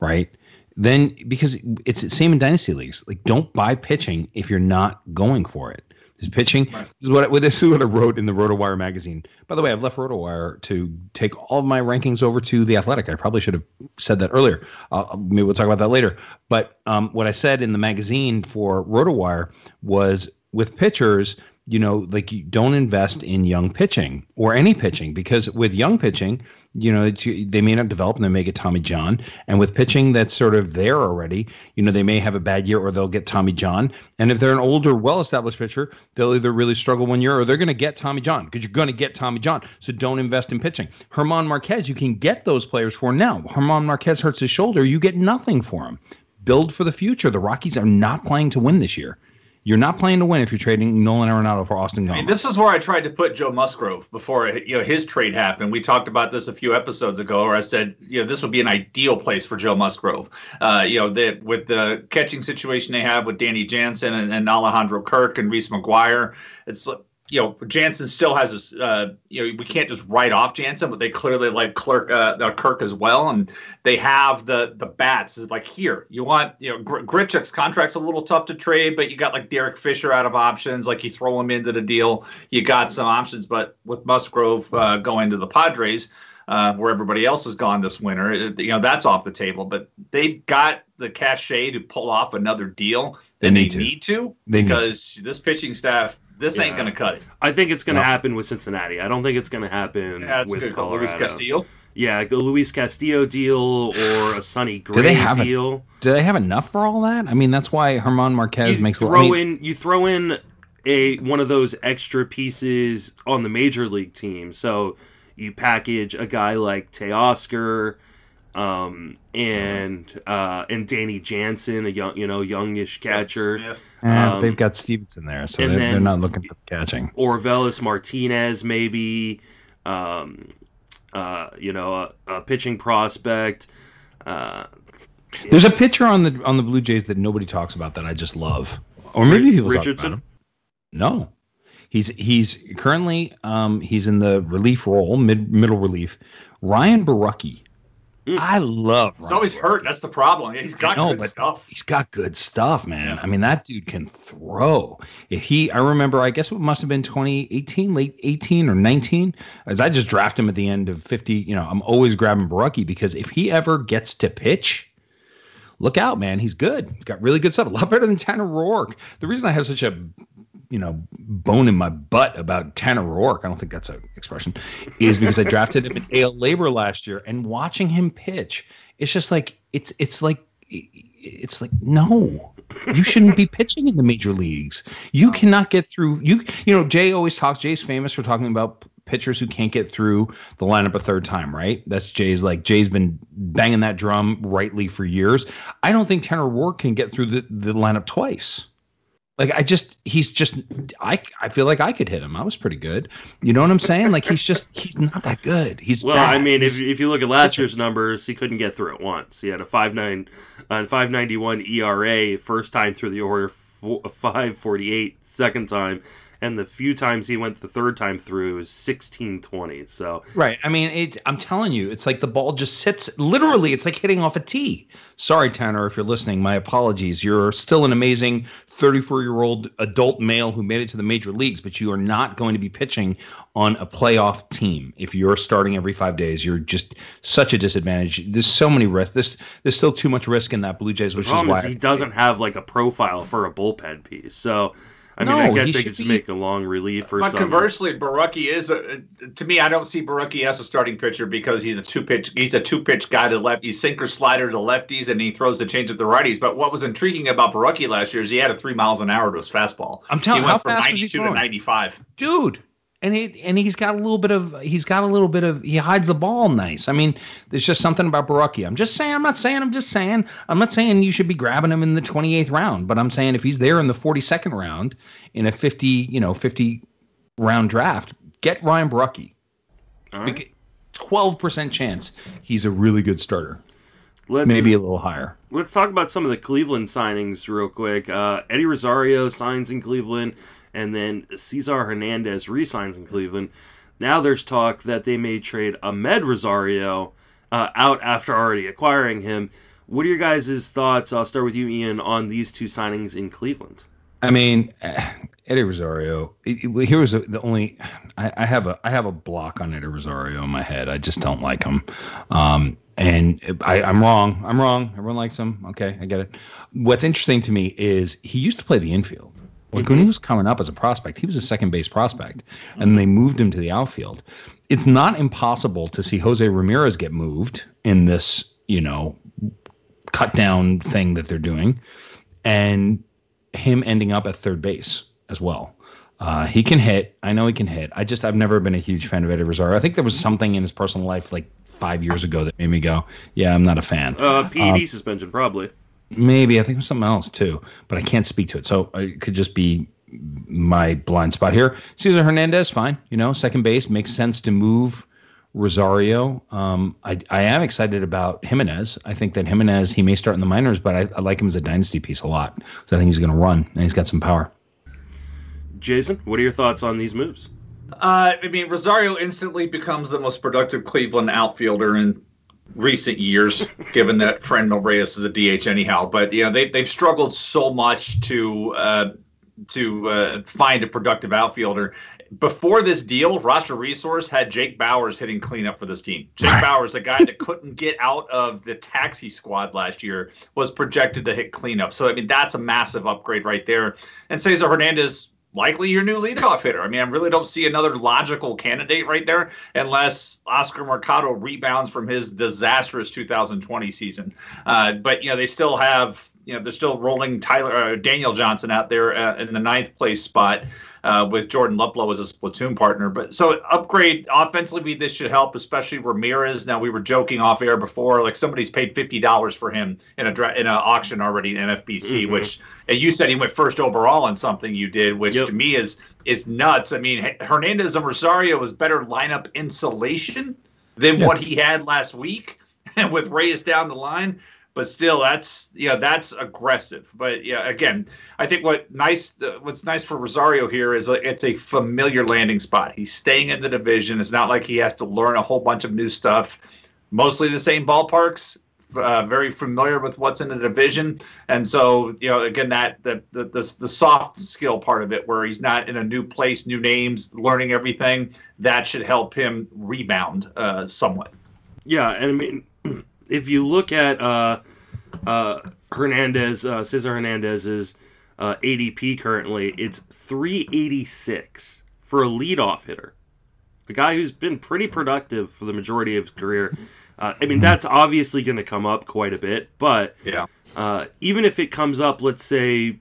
right? Then because it's the same in dynasty leagues, like don't buy pitching if you're not going for it. This pitching. Right. This is what I- this is what I wrote in the RotoWire magazine. By the way, I've left RotoWire to take all of my rankings over to the Athletic. I probably should have said that earlier. Uh, maybe we'll talk about that later. But um, what I said in the magazine for RotoWire was with pitchers, you know, like you don't invest in young pitching or any pitching because with young pitching, you know, they may not develop and they may get Tommy John. And with pitching that's sort of there already, you know, they may have a bad year or they'll get Tommy John. And if they're an older, well established pitcher, they'll either really struggle one year or they're going to get Tommy John because you're going to get Tommy John. So don't invest in pitching. German Marquez, you can get those players for now. German Marquez hurts his shoulder, you get nothing for him. Build for the future. The Rockies are not playing to win this year. You're not playing to win if you're trading Nolan Arenado for Austin I mean, this is where I tried to put Joe Musgrove before you know his trade happened. We talked about this a few episodes ago, where I said you know this would be an ideal place for Joe Musgrove. Uh, you know, that with the catching situation they have with Danny Jansen and, and Alejandro Kirk and Reese McGuire, it's you know Jansen still has this. Uh, you know, we can't just write off Jansen, but they clearly like Clerk, uh, uh, Kirk as well, and they have the the bats. It's like here, you want you know Gr- Grichuk's contract's a little tough to trade, but you got like Derek Fisher out of options. Like you throw him into the deal, you got some options. But with Musgrove uh, going to the Padres, uh, where everybody else has gone this winter, it- you know that's off the table. But they've got the cachet to pull off another deal. They need they to. need to They need to. because this pitching staff, this ain't going to cut it. I think it's going to No. happen with Cincinnati. I don't think it's going to happen Yeah, with good. Colorado. Luis Castillo. Yeah, the Luis Castillo deal or a Sonny they Gray have a- deal. Do they have enough for all that? I mean, that's why German Marquez you makes a throw I mean, in you throw in a one of those extra pieces on the major league team. So you package a guy like Teoscar um, and uh, and Danny Jansen, a young you know youngish catcher, Smith. eh, um, they've got Stevenson there, so they're, they're not looking for the catching. Orelvis Martinez, maybe, um, uh, you know, a, a pitching prospect. Uh, There's a pitcher on the on the Blue Jays that nobody talks about that I just love, or maybe Ri- people Richardson? talk about him. No, he's he's currently um he's in the relief role, mid middle relief. Ryan Borucki. Mm. I love. He's Ryan always hurt. That's the problem. He's got know, good stuff. He's got good stuff, man. Yeah. I mean, that dude can throw. If he, I remember, I guess it must have been 2018, late 18 or 19, as I just draft him at the end of 50. You know, I'm always grabbing Borucki because if he ever gets to pitch, look out, man. He's good. He's got really good stuff. A lot better than Tanner Roark. The reason I have such a, you know, bone in my butt about Tanner Roark, I don't think that's an expression, is because I drafted him in AL LABR last year and watching him pitch, it's just like, it's, it's like, it's like no, you shouldn't be pitching in the major leagues. You cannot get through. You you know Jay always talks. Jay's famous for talking about pitchers who can't get through the lineup a third time, right? That's Jay's like Jay's been banging that drum rightly for years. I don't think Tanner Roark can get through the, the lineup twice. Like I just he's just I I feel like I could hit him. I was pretty good. You know what I'm saying? Like he's just he's not that good. He's well. bad. I mean, He's- if, if you look at last year's numbers, he couldn't get through it once. He had a five nine, uh, five ninety one ERA first time through the order, four, five forty eight second time, and the few times he went the third time through was sixteen twenty. So Right. I mean, it, I'm telling you, it's like the ball just sits. Literally, it's like hitting off a tee. Sorry, Tanner, if you're listening. My apologies. You're still an amazing 34 year old adult male who made it to the major leagues, but you are not going to be pitching on a playoff team. If you're starting every five days, you're just such a disadvantage. There's so many risks. There's, there's still too much risk in that Blue Jays, which the is why is he doesn't have like a profile for a bullpen piece. So I mean, I guess they could be- make a long relief or something. But something. conversely, Borucki is a, to me. I don't see Borucki as a starting pitcher because he's a two pitch. He's a two pitch guy to left. He's sinker slider to lefties, and he throws the change up to righties. But what was intriguing about Borucki last year is he had a three miles an hour to his fastball. I'm telling you, he you, went how from fast he 92 to 95. dude and he and he's got a little bit of he's got a little bit of he hides the ball nice i mean there's just something about Borucki. i'm just saying i'm not saying i'm just saying i'm not saying you should be grabbing him in the 28th round but i'm saying if he's there in the 42nd round in a 50 you know 50 round draft get ryan right. 12% chance he's a really good starter Let's, maybe a little higher let's talk about some of the Cleveland signings real quick. Uh, Eddie Rosario signs in Cleveland, and then Cesar Hernandez re-signs in Cleveland. Now there's talk that they may trade Amed Rosario uh, out after already acquiring him. What are your guys' thoughts? I'll start with you, Ian, on these two signings in Cleveland. I mean, eh, Eddie Rosario. Here was the only. I, I have a I have a block on Eddie Rosario in my head. I just don't like him. Um, and I, I'm wrong. I'm wrong. Everyone likes him. Okay, I get it. What's interesting to me is he used to play the infield. Like when he was coming up as a prospect, he was a second base prospect, and they moved him to the outfield. It's not impossible to see Jose Ramirez get moved in this, you know, cut down thing that they're doing, and him ending up at third base as well. Uh, he can hit. I know he can hit. I just I've never been a huge fan of Eddie Rosario. I think there was something in his personal life like five years ago that made me go, yeah, I'm not a fan. Uh, PED suspension, probably. Maybe I think it was something else too, but I can't speak to it. So it could just be my blind spot here. Cesar Hernandez, fine. You know, second base makes sense to move Rosario. Um, I, I am excited about Gimenez. I think that Gimenez he may start in the minors, but I, I like him as a dynasty piece a lot. So I think he's going to run and he's got some power. Jason, what are your thoughts on these moves? Uh, I mean, Rosario instantly becomes the most productive Cleveland outfielder in recent years, given that Fernando Reyes is a DH anyhow. But you know, they they've struggled so much to uh, to uh, find a productive outfielder. Before this deal, Roster Resource had Jake Bauers hitting cleanup for this team. Jake Bauers, the guy that couldn't get out of the taxi squad last year, was projected to hit cleanup. So I mean, that's a massive upgrade right there. And Cesar Hernandez likely your new leadoff hitter. I mean, I really don't see another logical candidate right there unless Oscar Mercado rebounds from his disastrous 2020 season. Uh, but you know, they still have you know they're still rolling Tyler uh, Daniel Johnson out there uh, in the ninth place spot. Uh, with Jordan Luplow as a platoon partner, but so upgrade offensively, this should help, especially Ramirez. Now we were joking off air before, like somebody's paid fifty dollars for him in a dra- in an auction already in NFBC, Mhm. which and you said he went first overall in something you did, which Yep. to me is is nuts. I mean, Hernandez and Rosario was better lineup insulation than Yeah. what he had last week, and with Reyes down the line. But still, that's yeah, that's aggressive. But yeah, again, I think what nice what's nice for Rosario here is it's a familiar landing spot. He's staying in the division. It's not like he has to learn a whole bunch of new stuff. Mostly the same ballparks. Uh, very familiar with what's in the division, and so you know again that the, the the the soft skill part of it, where he's not in a new place, new names, learning everything, that should help him rebound uh, somewhat. Yeah, and I mean, if you look at uh, uh, Hernandez, uh, Cesar Hernandez's uh, ADP currently, it's 386 for a leadoff hitter. A guy who's been pretty productive for the majority of his career. Uh, I mean, that's obviously going to come up quite a bit, but Yeah. uh, even if it comes up, let's say,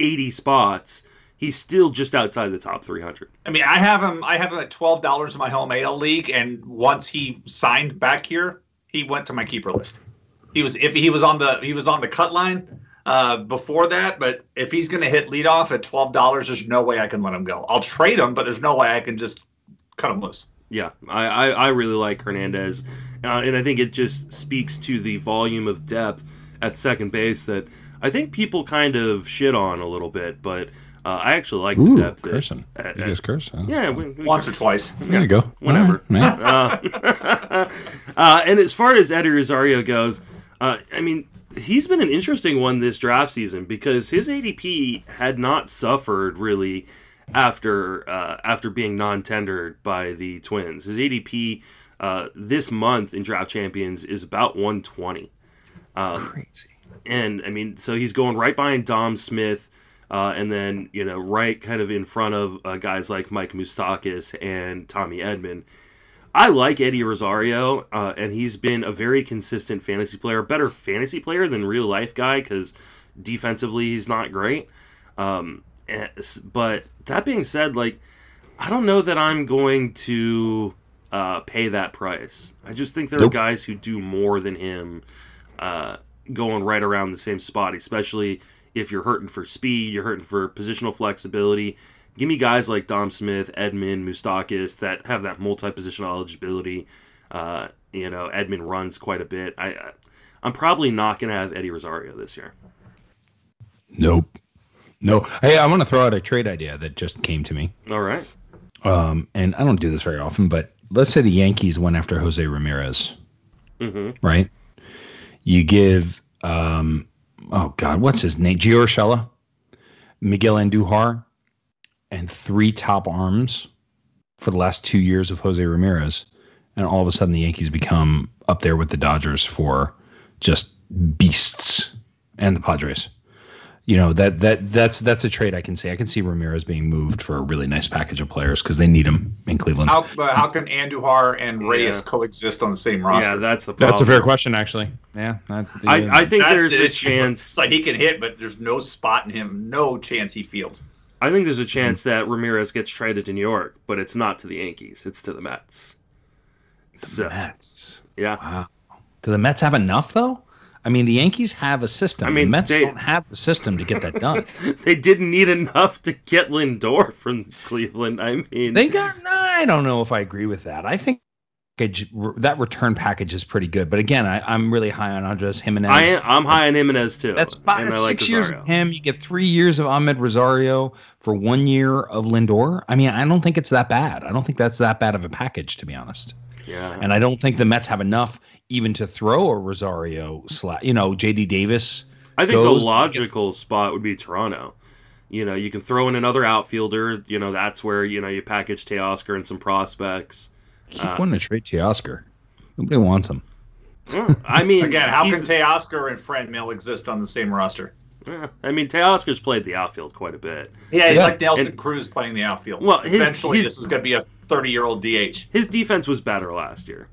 80 spots, he's still just outside the top 300. I mean, I have him. I have him at twelve dollars in my home AL league, and once he signed back here, he went to my keeper list. He was if he was on the he was on the cut line uh, before that, but if he's going to hit leadoff at twelve dollars, there's no way I can let him go. I'll trade him, but there's no way I can just cut him loose. Yeah, I, I, I really like Hernandez, uh, and I think it just speaks to the volume of depth at second base that I think people kind of shit on a little bit, but uh, I actually like Ooh, the depth. at- cursing. at- You guys curse? huh? yeah, we, we Once or twice. There you go. Whenever. All right, man. uh, uh, and as far as Eddie Rosario goes, uh, I mean, he's been an interesting one this draft season because his ADP had not suffered really after uh, after being non-tendered by the Twins. His ADP uh, this month in Draft Champions is about 120. Um, Crazy. and I mean, so he's going right behind Dom Smith, uh, and then you know, right kind of in front of uh, guys like Mike Moustakas and Tommy Edman. I like Eddie Rosario, uh, and he's been a very consistent fantasy player, better fantasy player than real life guy because defensively he's not great. Um, but that being said, like I don't know that I'm going to uh, pay that price. I just think there Nope. are guys who do more than him uh, going right around the same spot, especially if you're hurting for speed, you're hurting for positional flexibility. Give me guys like Dom Smith, Edman, Moustakas that have that multi-positional eligibility. Uh, you know, Edman runs quite a bit. I, I I'm probably not going to have Eddie Rosario this year. Nope. No. Hey, I want to throw out a trade idea that just came to me. All right. Um, and I don't do this very often, but let's say the Yankees went after Jose Ramirez, Mm-hmm. right? You give, um, oh God, what's his name? Gio Miguel Andujar, and three top arms for the last two years of Jose Ramirez. And all of a sudden, the Yankees become up there with the Dodgers for just beasts and the Padres. You know that that that's that's a trade I can see. I can see Ramirez being moved for a really nice package of players because they need him in Cleveland. How but how can Andujar and Reyes Yeah. coexist on the same roster? Yeah, that's the problem. That's a fair question, actually. Yeah, that, I, I think That's there's the a issue. chance. It's like he can hit, but there's no spot in him. No chance he fields. I think there's a mm-hmm. chance that Ramirez gets traded to New York, but it's not to the Yankees. It's to the Mets. So Mets. yeah, Wow. Do the Mets have enough though? I mean, the Yankees have a system. I mean, the Mets they- don't have the system to get that done. they didn't need enough to get Lindor from Cleveland. I mean, they got. I don't know if I agree with that. I think that return package is pretty good. But again, I, I'm really high on Andres Gimenez. I am, I'm high on Gimenez too. That's five, that's like six years of him. You get three years of Amed Rosario for one year of Lindor. I mean, I don't think it's that bad. I don't think that's that bad of a package, to be honest. Yeah, And I don't think the Mets have enough even to throw a Rosario slot. You know, J.D. Davis. I think goes- the logical spot would be Toronto. You know, you can throw in another outfielder. You know, that's where you know you package Teoscar and some prospects. Keep Uh, wanting to trade Teoscar. Nobody wants him. Well, I mean, Again, how can Teoscar and Franmil exist on the same roster? Yeah, I mean, Teoscar's played the outfield quite a bit. Yeah, he's Yeah. like Nelson And- Cruz playing the outfield. Well, his- eventually his- this is going to be a 30 year old DH. His defense was better last year.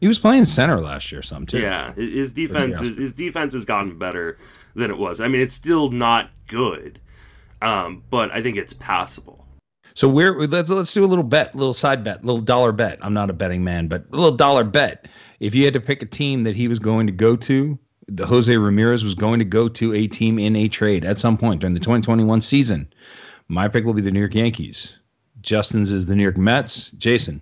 He was playing center last year, some too. Yeah, his- defense is, his defense has gotten better than it was. I mean, it's still not good, um, but I think it's passable. So we're let's let's do a little bet, little side bet, little dollar bet. I'm not a betting man, but a little dollar bet. If you had to pick a team that he was going to go to, the Jose Ramirez was going to go to a team in a trade at some point during the 2021 season. My pick will be the New York Yankees. Justin's is the New York Mets. Jason.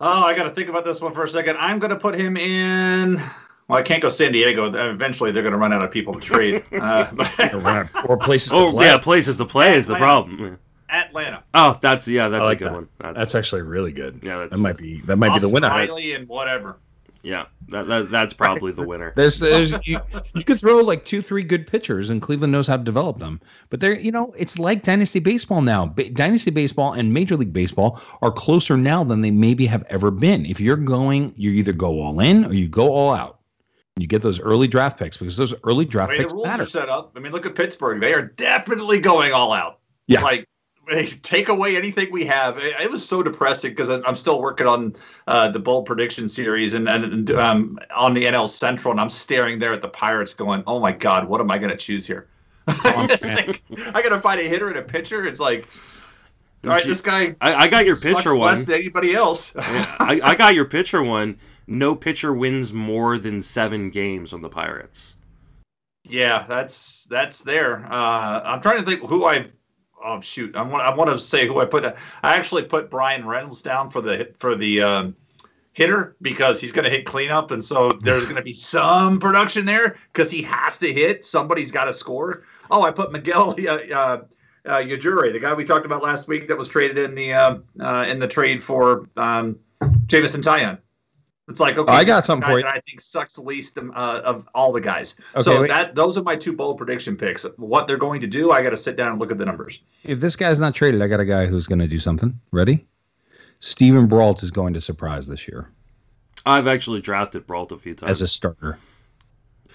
Oh, I got to think about this one for a second. I'm going to put him in. Well, I can't go San Diego. Eventually, they're going to run out of people to trade. Uh, Or places to Oh play. yeah, places to play is the problem. Atlanta. Oh, that's yeah, that's like a good that. one. That- That's actually really good. yeah, that's That might be that might be the winner. Riley and whatever. Yeah, that, that, that's probably the winner. There's, there's you, you could throw like two, three good pitchers, and Cleveland knows how to develop them. But they're, you know, it's like dynasty baseball now. Ba- dynasty baseball and Major League Baseball are closer now than they maybe have ever been. If you're going, you either go all in or you go all out. You get those early draft picks because those early The draft way picks the rules matter. are set up. I mean, look at Pittsburgh. They are definitely going all out. Yeah. Like take away anything we have. It, it was so depressing because I'm still working on uh, the bold prediction series and, and um, on the NL Central, and I'm staring there at the Pirates, going, "Oh my God, what am I going to choose here?" Think I got to find a hitter and a pitcher. It's like. All right, this guy. I, I got your pitcher one. Less than anybody else. I, I got your pitcher one. No pitcher wins more than seven games on the Pirates. Yeah, that's that's there. Uh, I'm trying to think who I. Oh shoot! I want I want to say who I put. I actually put Bryan Reynolds down for the for the um, hitter because he's going to hit cleanup, and so there's going to be some production there because he has to hit. Somebody's got to score. Oh, I put Miguel uh, uh, uh, Yajure, the guy we talked about last week that was traded in the uh, uh, in the trade for um, Jameson Taillon. It's like okay, I got something for you. I think sucks least um, uh, of all the guys. Okay, so wait. that those are my two bold prediction picks. What they're going to do, I got to sit down and look at the numbers. If this guy's not traded, I got a guy who's going to do something. Ready? Steven Brault is going to surprise this year. I've actually drafted Brault a few times as a starter.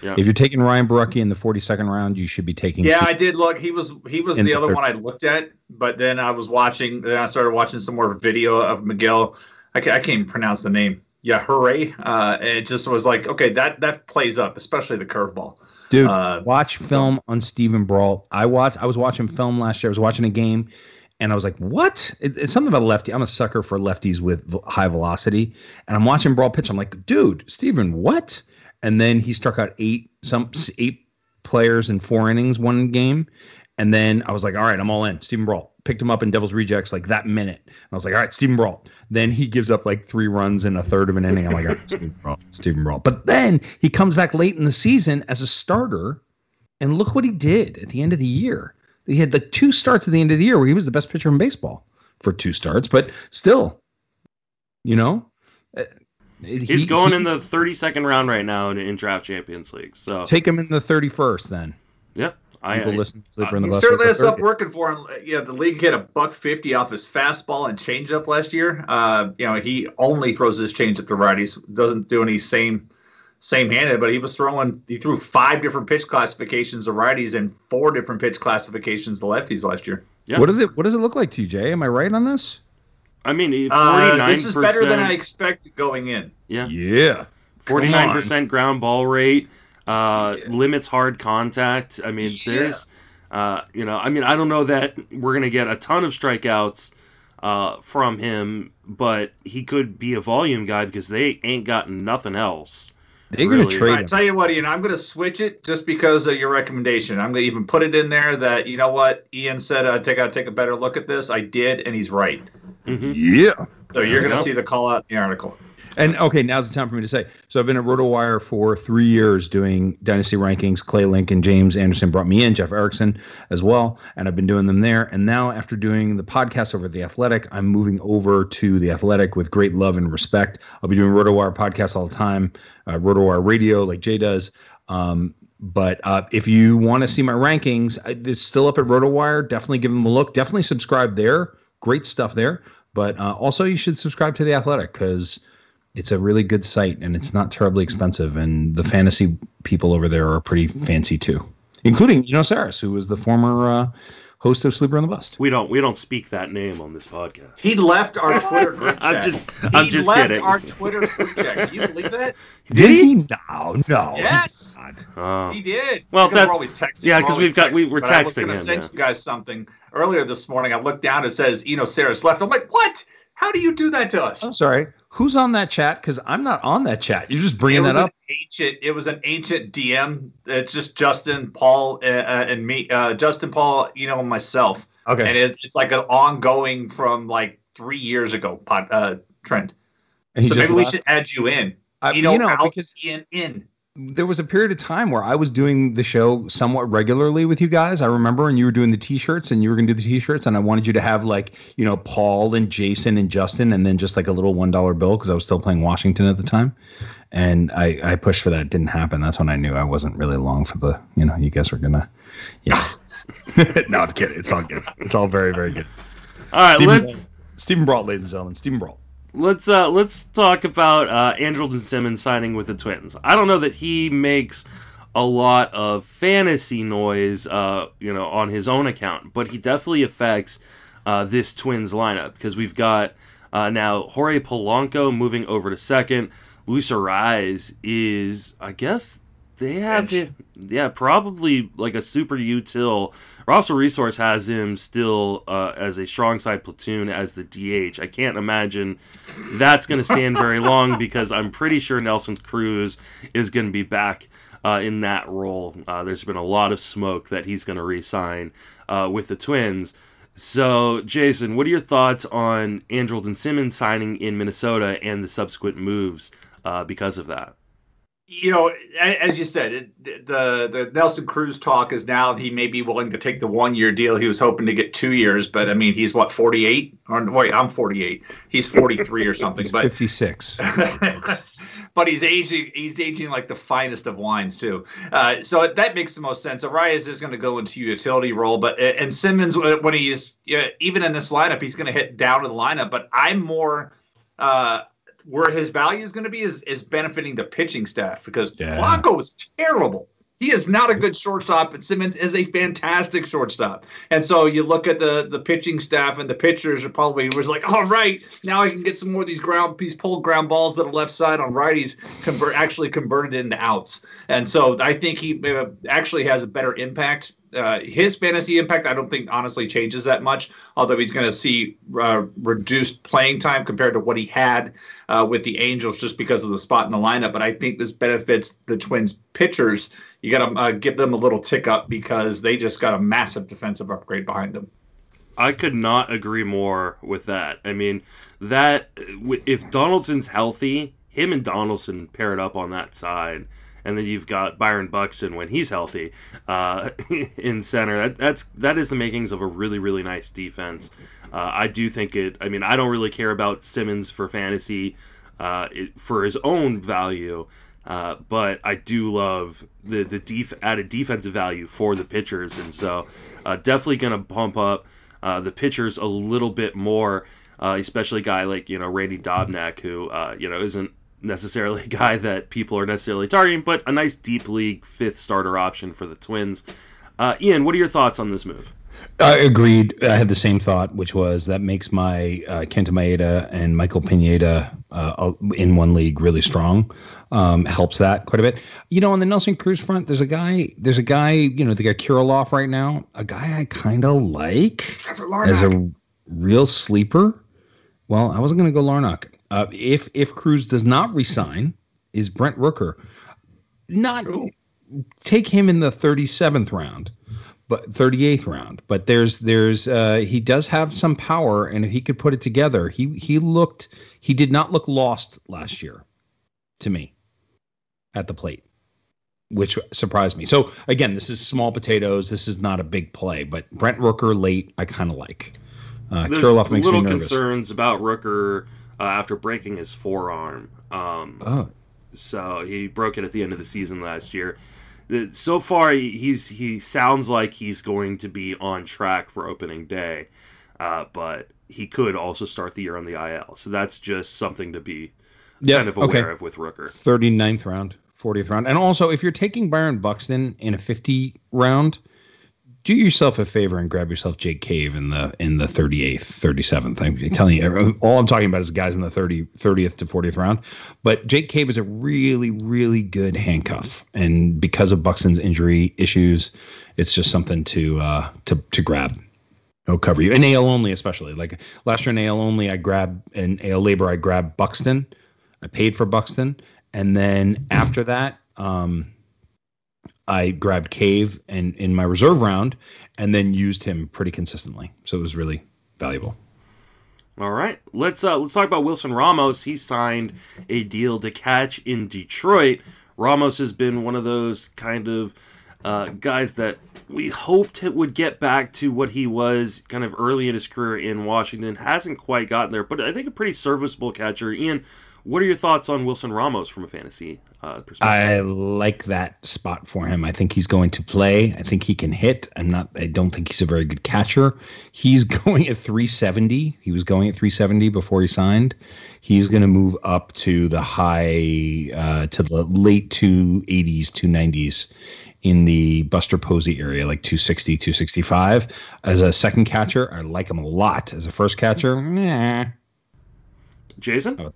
Yeah. If you're taking Ryan Borucki in the 42nd round, you should be taking. Yeah, Steve I did look. He was he was the, the, other third. one I looked at, but then I was watching. Then I started watching some more video of Miguel. I can't, I can't even pronounce the name. Yeah, hooray! Uh, it just was like, okay, that that plays up, especially the curveball. Dude, uh, watch film on Steven Brault. I watched. I was watching film last year. I was watching a game, and I was like, "What?" It, it's something about a lefty. I'm a sucker for lefties with high velocity, and I'm watching Brault pitch. I'm like, "Dude, Steven, what?" and then he struck out eight some eight players in four innings one game and then I was like, all right, I'm all in. Steven Brault picked him up in Devil's Rejects like that minute. And I was like, all right, Steven Brault. Then he gives up like three runs in a third of an inning. I'm like, all right, Steven Brault, Steven Brault. But then he comes back late in the season as a starter, and look what he did at the end of the year. He had the two starts at the end of the year where he was the best pitcher in baseball for two starts, but still, you know, uh, He's he, going in the 32nd round right now in, in, draft champions league. So take him in the 31st then. Yep. I, People I, listen to Sleeper uh, in the Bus. Certainly has stuff working for him. Yeah, the league hit a buck fifty off his fastball and changeup last year. Uh, you know, he only throws his changeup to righties. Doesn't do any same same handed, but he was throwing. He threw five different pitch classifications to righties and four different pitch classifications to lefties last year. Yeah. What does it What does it look like to you, Jay? Am I right on this? I mean, forty nine. Uh, this is better than I expected going in. Yeah. Yeah. Forty nine percent ground ball rate. Uh, yeah. limits hard contact. I mean, yeah. there's, uh, you know, I mean, I don't know that we're gonna get a ton of strikeouts uh, from him, but he could be a volume guy because they ain't got nothing else. They're really. going to trade. I tell you what, Ian, I'm going to switch it just because of your recommendation. I'm going to even put it in there that you know what Ian said. I uh, take out take a better look at this. I did, and he's right. Mm-hmm. Yeah. So you're going to see the call out in the article. And okay, now's the time for me to say. So I've been at RotoWire for three years doing dynasty rankings. Clay Lincoln, James Anderson brought me in, Jeff Erickson as well, and I've been doing them there. And now, after doing the podcast over at the Athletic, I'm moving over to the Athletic with great love and respect. I'll be doing RotoWire podcasts all the time, uh, RotoWire Radio like Jay does. Um, but uh, if you want to see my rankings, it's still up at RotoWire. Definitely give them a look. Definitely subscribe there. Great stuff there. But uh, also, you should subscribe to the Athletic because it's a really good site and it's not terribly expensive. And the fantasy people over there are pretty fancy too, including you know Sarris, who was the former uh, host of Sleeper on the Bust. We don't we don't speak that name on this podcast. He left our Twitter group chat. I'm just I'm he just left kidding. our Twitter group chat. Can you believe that? Did, did he? No, no. Yes, uh, he did. Well, because that, we're always texting. Yeah, because we've got we were texting. I was going to send yeah. you guys something earlier this morning. I looked down. It says, you know, Sarah's left. I'm like, what? How do you do that to us? I'm sorry. Who's on that chat? Because I'm not on that chat. You're just bringing that up. Ancient. It was an ancient DM. It's just Justin, Paul, uh, uh, and me. Uh, Justin, Paul, you know, myself. Okay. And it's, it's like an ongoing from like three years ago uh, trend. so maybe left? we should add you in. I, you know, you know because in in there was a period of time where I was doing the show somewhat regularly with you guys. I remember, and you were doing the t-shirts, and you were going to do the t-shirts, and I wanted you to have like you know Paul and Jason and Justin, and then just like a little one dollar bill because I was still playing Washington at the time, and I I pushed for that. It didn't happen. That's when I knew I wasn't really long for the you know you guys were gonna yeah. no, I'm kidding. It's all good. It's all very very good. All right, Steven let's Steven Brault, ladies and gentlemen, Steven Brault let's uh let's talk about uh Andrelton Simmons signing with the Twins. I don't know that he makes a lot of fantasy noise uh you know on his own account, but he definitely affects uh, this Twins lineup because we've got uh, now Jorge Polanco moving over to second. Luis Arraez is, I guess, they have him, yeah, probably like a super util. Roster Resource has him still uh, as a strong side platoon as the DH. I can't imagine that's going to stand very long because I'm pretty sure Nelson Cruz is going to be back uh, in that role. Uh, there's been a lot of smoke that he's going to re-sign uh, with the Twins. So, Jason, what are your thoughts on Andrelton Simmons signing in Minnesota and the subsequent moves uh, because of that? You know, as you said, it, the the Nelson Cruz talk is now he may be willing to take the one year deal. He was hoping to get two years, but I mean, he's what forty eight? Or wait, I'm forty eight. He's forty three or something. but fifty six. but he's aging. He's aging like the finest of wines too. Uh, so that makes the most sense. Arraez is going to go into utility role, but and Simmons when he's even in this lineup, he's going to hit down in the lineup. But I'm more. Uh, where his value is going to be is, is benefiting the pitching staff because yeah. Polanco is terrible. He is not a good shortstop, but Simmons is a fantastic shortstop. And so you look at the the pitching staff and the pitchers are probably was like, all right, now I can get some more of these ground these pulled ground balls that the left side on righties convert actually converted into outs. And so I think he uh, actually has a better impact uh, his fantasy impact, I don't think honestly changes that much. Although he's going to see uh, reduced playing time compared to what he had uh, with the Angels, just because of the spot in the lineup. But I think this benefits the Twins pitchers. You got to uh, give them a little tick up because they just got a massive defensive upgrade behind them. I could not agree more with that. I mean, that if Donaldson's healthy, him and Donaldson paired up on that side and then you've got Byron Buxton when he's healthy uh, in center. That, that's that is the makings of a really really nice defense. Uh, I do think it. I mean, I don't really care about Simmons for fantasy uh, it, for his own value, uh, but I do love the the def- added defensive value for the pitchers, and so uh, definitely going to pump up uh, the pitchers a little bit more. especially a guy like you know Randy Dobnak, who you know isn't necessarily a guy that people are necessarily targeting, but a nice deep league fifth starter option for the Twins. Uh, Ian, what are your thoughts on this move? I agreed. I had the same thought, which was that makes my uh, Kenta Maeda and Michael Pineda uh, in one league really strong. Um, helps that quite a bit. You know, on the Nelson Cruz front, there's a guy. There's a guy. You know, they got Kirilloff right now. A guy I kind of like Trevor as a real sleeper. Well, I wasn't going to go Larnach. Uh, if if Cruz does not resign, is Brent Rooker not take him in the 37th round, but 38th round. But there's there's uh, he does have some power, and if he could put it together, he he looked he did not look lost last year, to me, at the plate, which surprised me. So again, this is small potatoes. This is not a big play, but Brent Rooker late, I kind of like. Uh, There's makes little me nervous. concerns about Rooker uh, after breaking his forearm. Um, oh. So he broke it at the end of the season last year. So far, he's he sounds like he's going to be on track for opening day, uh, but he could also start the year on the IL. So that's just something to be yep. kind of aware okay. of with Rooker. 39th round, 40th round. And also, if you're taking Byron Buxton in a 50 round, do yourself a favor and grab yourself Jake Cave in the in the 38th, 37th. I'm telling you, all I'm talking about is guys in the 30, 30th to 40th round. But Jake Cave is a really, really good handcuff, and because of Buxton's injury issues, it's just something to uh, to to grab. It'll cover you, and AL only, especially. Like last year in AL only, I grabbed in AL LABR. I grabbed Buxton. I paid for Buxton, and then after that. Um, I grabbed Cave and in my reserve round, and then used him pretty consistently. So it was really valuable. All right, let's uh, let's talk about Wilson Ramos. He signed a deal to catch in Detroit. Ramos has been one of those kind of uh, guys that we hoped it would get back to what he was kind of early in his career in Washington. Hasn't quite gotten there, but I think a pretty serviceable catcher. Ian, what are your thoughts on Wilson Ramos from a fantasy uh, perspective? I like that spot for him. I think he's going to play. I think he can hit. I'm not. I don't think he's a very good catcher. He's going at 370. He was going at 370 before he signed. He's going to move up to the high uh, to the late 280s, 290s in the Buster Posey area, like 260, 265. As a second catcher, I like him a lot. As a first catcher, nah. Jason? Oh.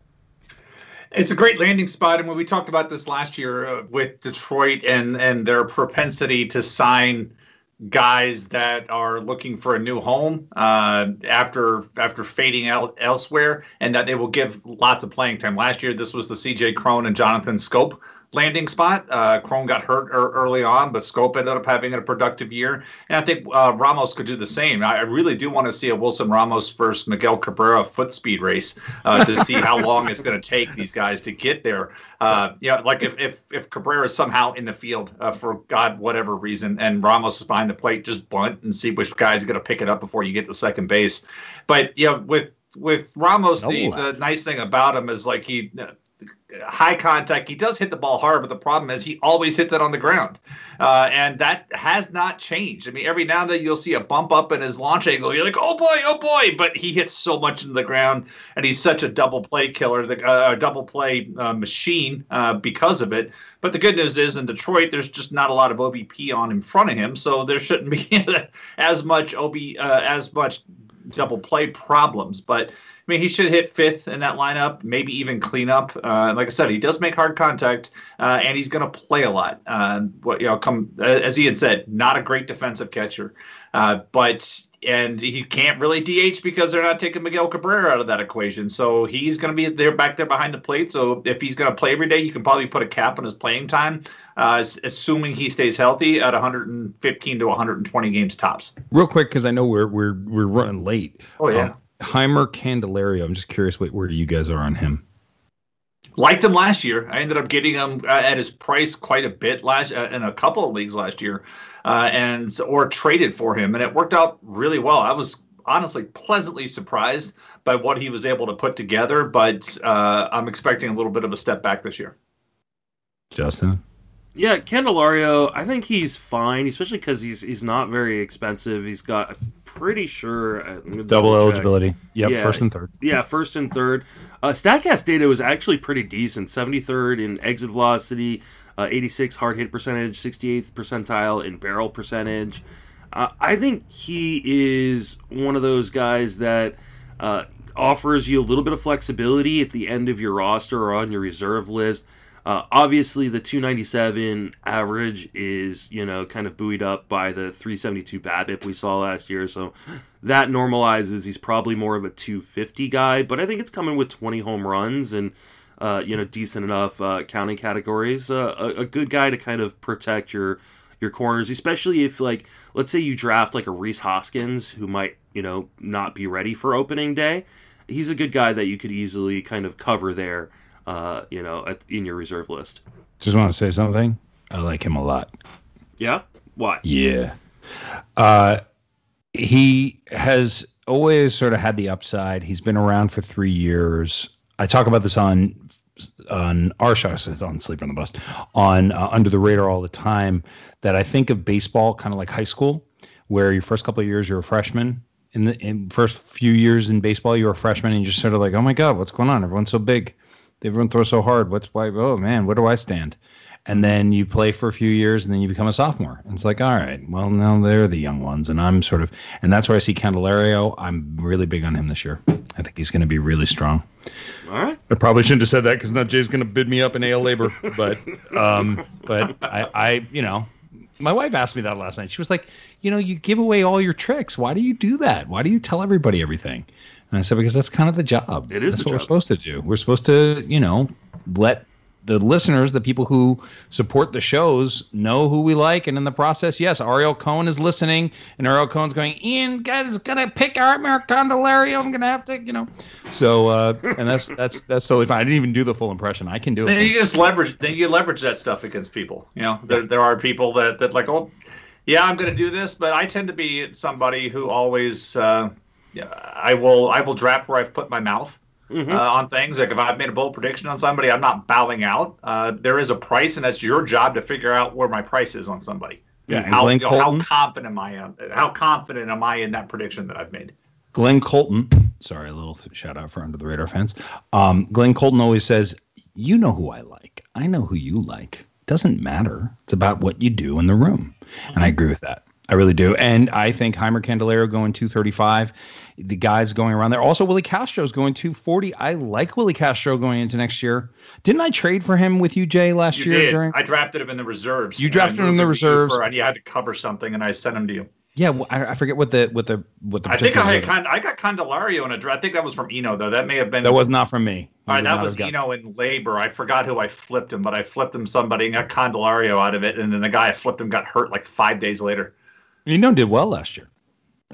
It's a great landing spot, and when we talked about this last year uh, with Detroit and and their propensity to sign guys that are looking for a new home uh, after after fading out elsewhere, and that they will give lots of playing time. Last year, this was the C.J. Cron and Jonathan Schoop landing spot. Uh, Cron got hurt er- early on, but Schoop ended up having a productive year. And I think uh, Ramos could do the same. I, really do want to see a Wilson Ramos versus Miguel Cabrera foot speed race uh, to see how long it's going to take these guys to get there. Uh, yeah, like if if if Cabrera is somehow in the field uh, for God whatever reason, and Ramos is behind the plate, just bunt and see which guy's going to pick it up before you get to second base. But yeah, with with Ramos, the, No. the nice thing about him is like he high contact. He does hit the ball hard, but the problem is he always hits it on the ground, uh, and that has not changed. I mean, every now and then you'll see a bump up in his launch angle. You're like, oh boy, oh boy, but he hits so much into the ground, and he's such a double play killer, the uh, double play uh, machine uh, because of it. But the good news is in Detroit, there's just not a lot of OBP on in front of him, so there shouldn't be as much OB uh, as much double play problems. But I mean, he should hit fifth in that lineup, maybe even clean up. Uh, like I said, he does make hard contact, uh, and he's going to play a lot. Uh, what you know, come as he had said, not a great defensive catcher, uh, but and he can't really DH because they're not taking Miguel Cabrera out of that equation. So he's going to be there back there behind the plate. So if he's going to play every day, you can probably put a cap on his playing time, uh, assuming he stays healthy at 115 to 120 games tops. Real quick, because I know we're we're we're running late. Oh yeah. Um, Jeimer Candelario. I'm just curious what, where you guys are on him. liked him last year. I ended up getting him uh, at his price quite a bit last uh, in a couple of leagues last year, uh, and or traded for him, and it worked out really well. I was honestly pleasantly surprised by what he was able to put together, but uh, I'm expecting a little bit of a step back this year. Justin. Yeah, Candelario, I think he's fine, especially because he's he's not very expensive. He's got, I'm pretty sure, uh, Double double-check. eligibility. Yep, Yeah. first and third. Yeah, first and third. Uh, Statcast data was actually pretty decent. 73rd in exit velocity, uh, 86 hard hit percentage, 68th percentile in barrel percentage. Uh, I think he is one of those guys that uh, offers you a little bit of flexibility at the end of your roster or on your reserve list. Uh, obviously, the 297 average is, you know, kind of buoyed up by the 372 BABIP we saw last year. So that normalizes. He's probably more of a 250 guy, but I think it's coming with 20 home runs and, uh, you know, decent enough uh, counting categories. Uh, a, a good guy to kind of protect your your corners, especially if, like, let's say you draft like a Rhys Hoskins who might, you know, not be ready for opening day. He's a good guy that you could easily kind of cover there uh, you know, at, in your reserve list. Just want to say something. I like him a lot. Yeah. Why? Yeah. Uh, he has always sort of had the upside. He's been around for three years. I talk about this on on our show, on Sleep on the Bus, on uh, Under the Radar all the time. That I think of baseball kind of like high school, where your first couple of years you're a freshman. In the in first few years in baseball, you're a freshman, and you're just sort of like, oh my god, what's going on? Everyone's so big. Everyone throws so hard. What's why? Oh man, where do I stand? And then you play for a few years and then you become a sophomore. And it's like all right well now they're the young ones and i'm sort of and that's where i see candelario. I'm really big on him this year. I think he's going to be really strong. All right. i probably shouldn't have said that because now jay's going to bid me up in AL LABR but um but i i you know my wife asked me that last night. She was like you know you give away all your tricks. Why do you do that? Why do you tell everybody everything? And i said because that's kind of the job. It is that's the what we're supposed to do. We're supposed to you know let the listeners, the people who support the shows, know who we like, and in the process, yes, Ariel Cohen is listening, and Ariel Cohen's going, Ian, guys, gonna pick Art Candelario. I'm gonna have to, you know. So, uh, and that's that's that's totally fine. I didn't even do the full impression. I can do Then it. you just leverage. Then you leverage that stuff against people. You know, there, there are people that that like, oh, yeah, I'm to do this, but I tend to be somebody who always, uh, I will I will draft where I've put my mouth. Mhm. Uh, on things like if I've made a bold prediction on somebody, I'm not bowing out. Uh, there is a price, and that's your job to figure out where my price is on somebody. Yeah, how, you know, how confident am I? In, how confident am I in that prediction that I've made? Glenn Colton, sorry, a little shout out for Under the Radar fans. Um, Glenn Colton always says, "You know who I like. I know who you like." doesn't matter. It's about what you do in the room. And I agree with that. I really do. And I think Jeimer Candelario going 235. The guys going around there. Also, Willi Castro's going 240. I like Willi Castro going into next year. Didn't I trade for him with you, Jay, last You year? did. During I drafted him in the reserves. You drafted him in the moved to you reserves. for- and you had to cover something, and I sent him to you. yeah, well, I, I forget what the what the what the. I think I had. Con- I got Candelario in a draft. I think that was from Eno though. That may have been That was not from me. All right, that was Eno in LABR. I forgot who I flipped him, but I flipped him somebody and got Candelario out of it, and then the guy I flipped him got hurt like five days later. You know, did well last year.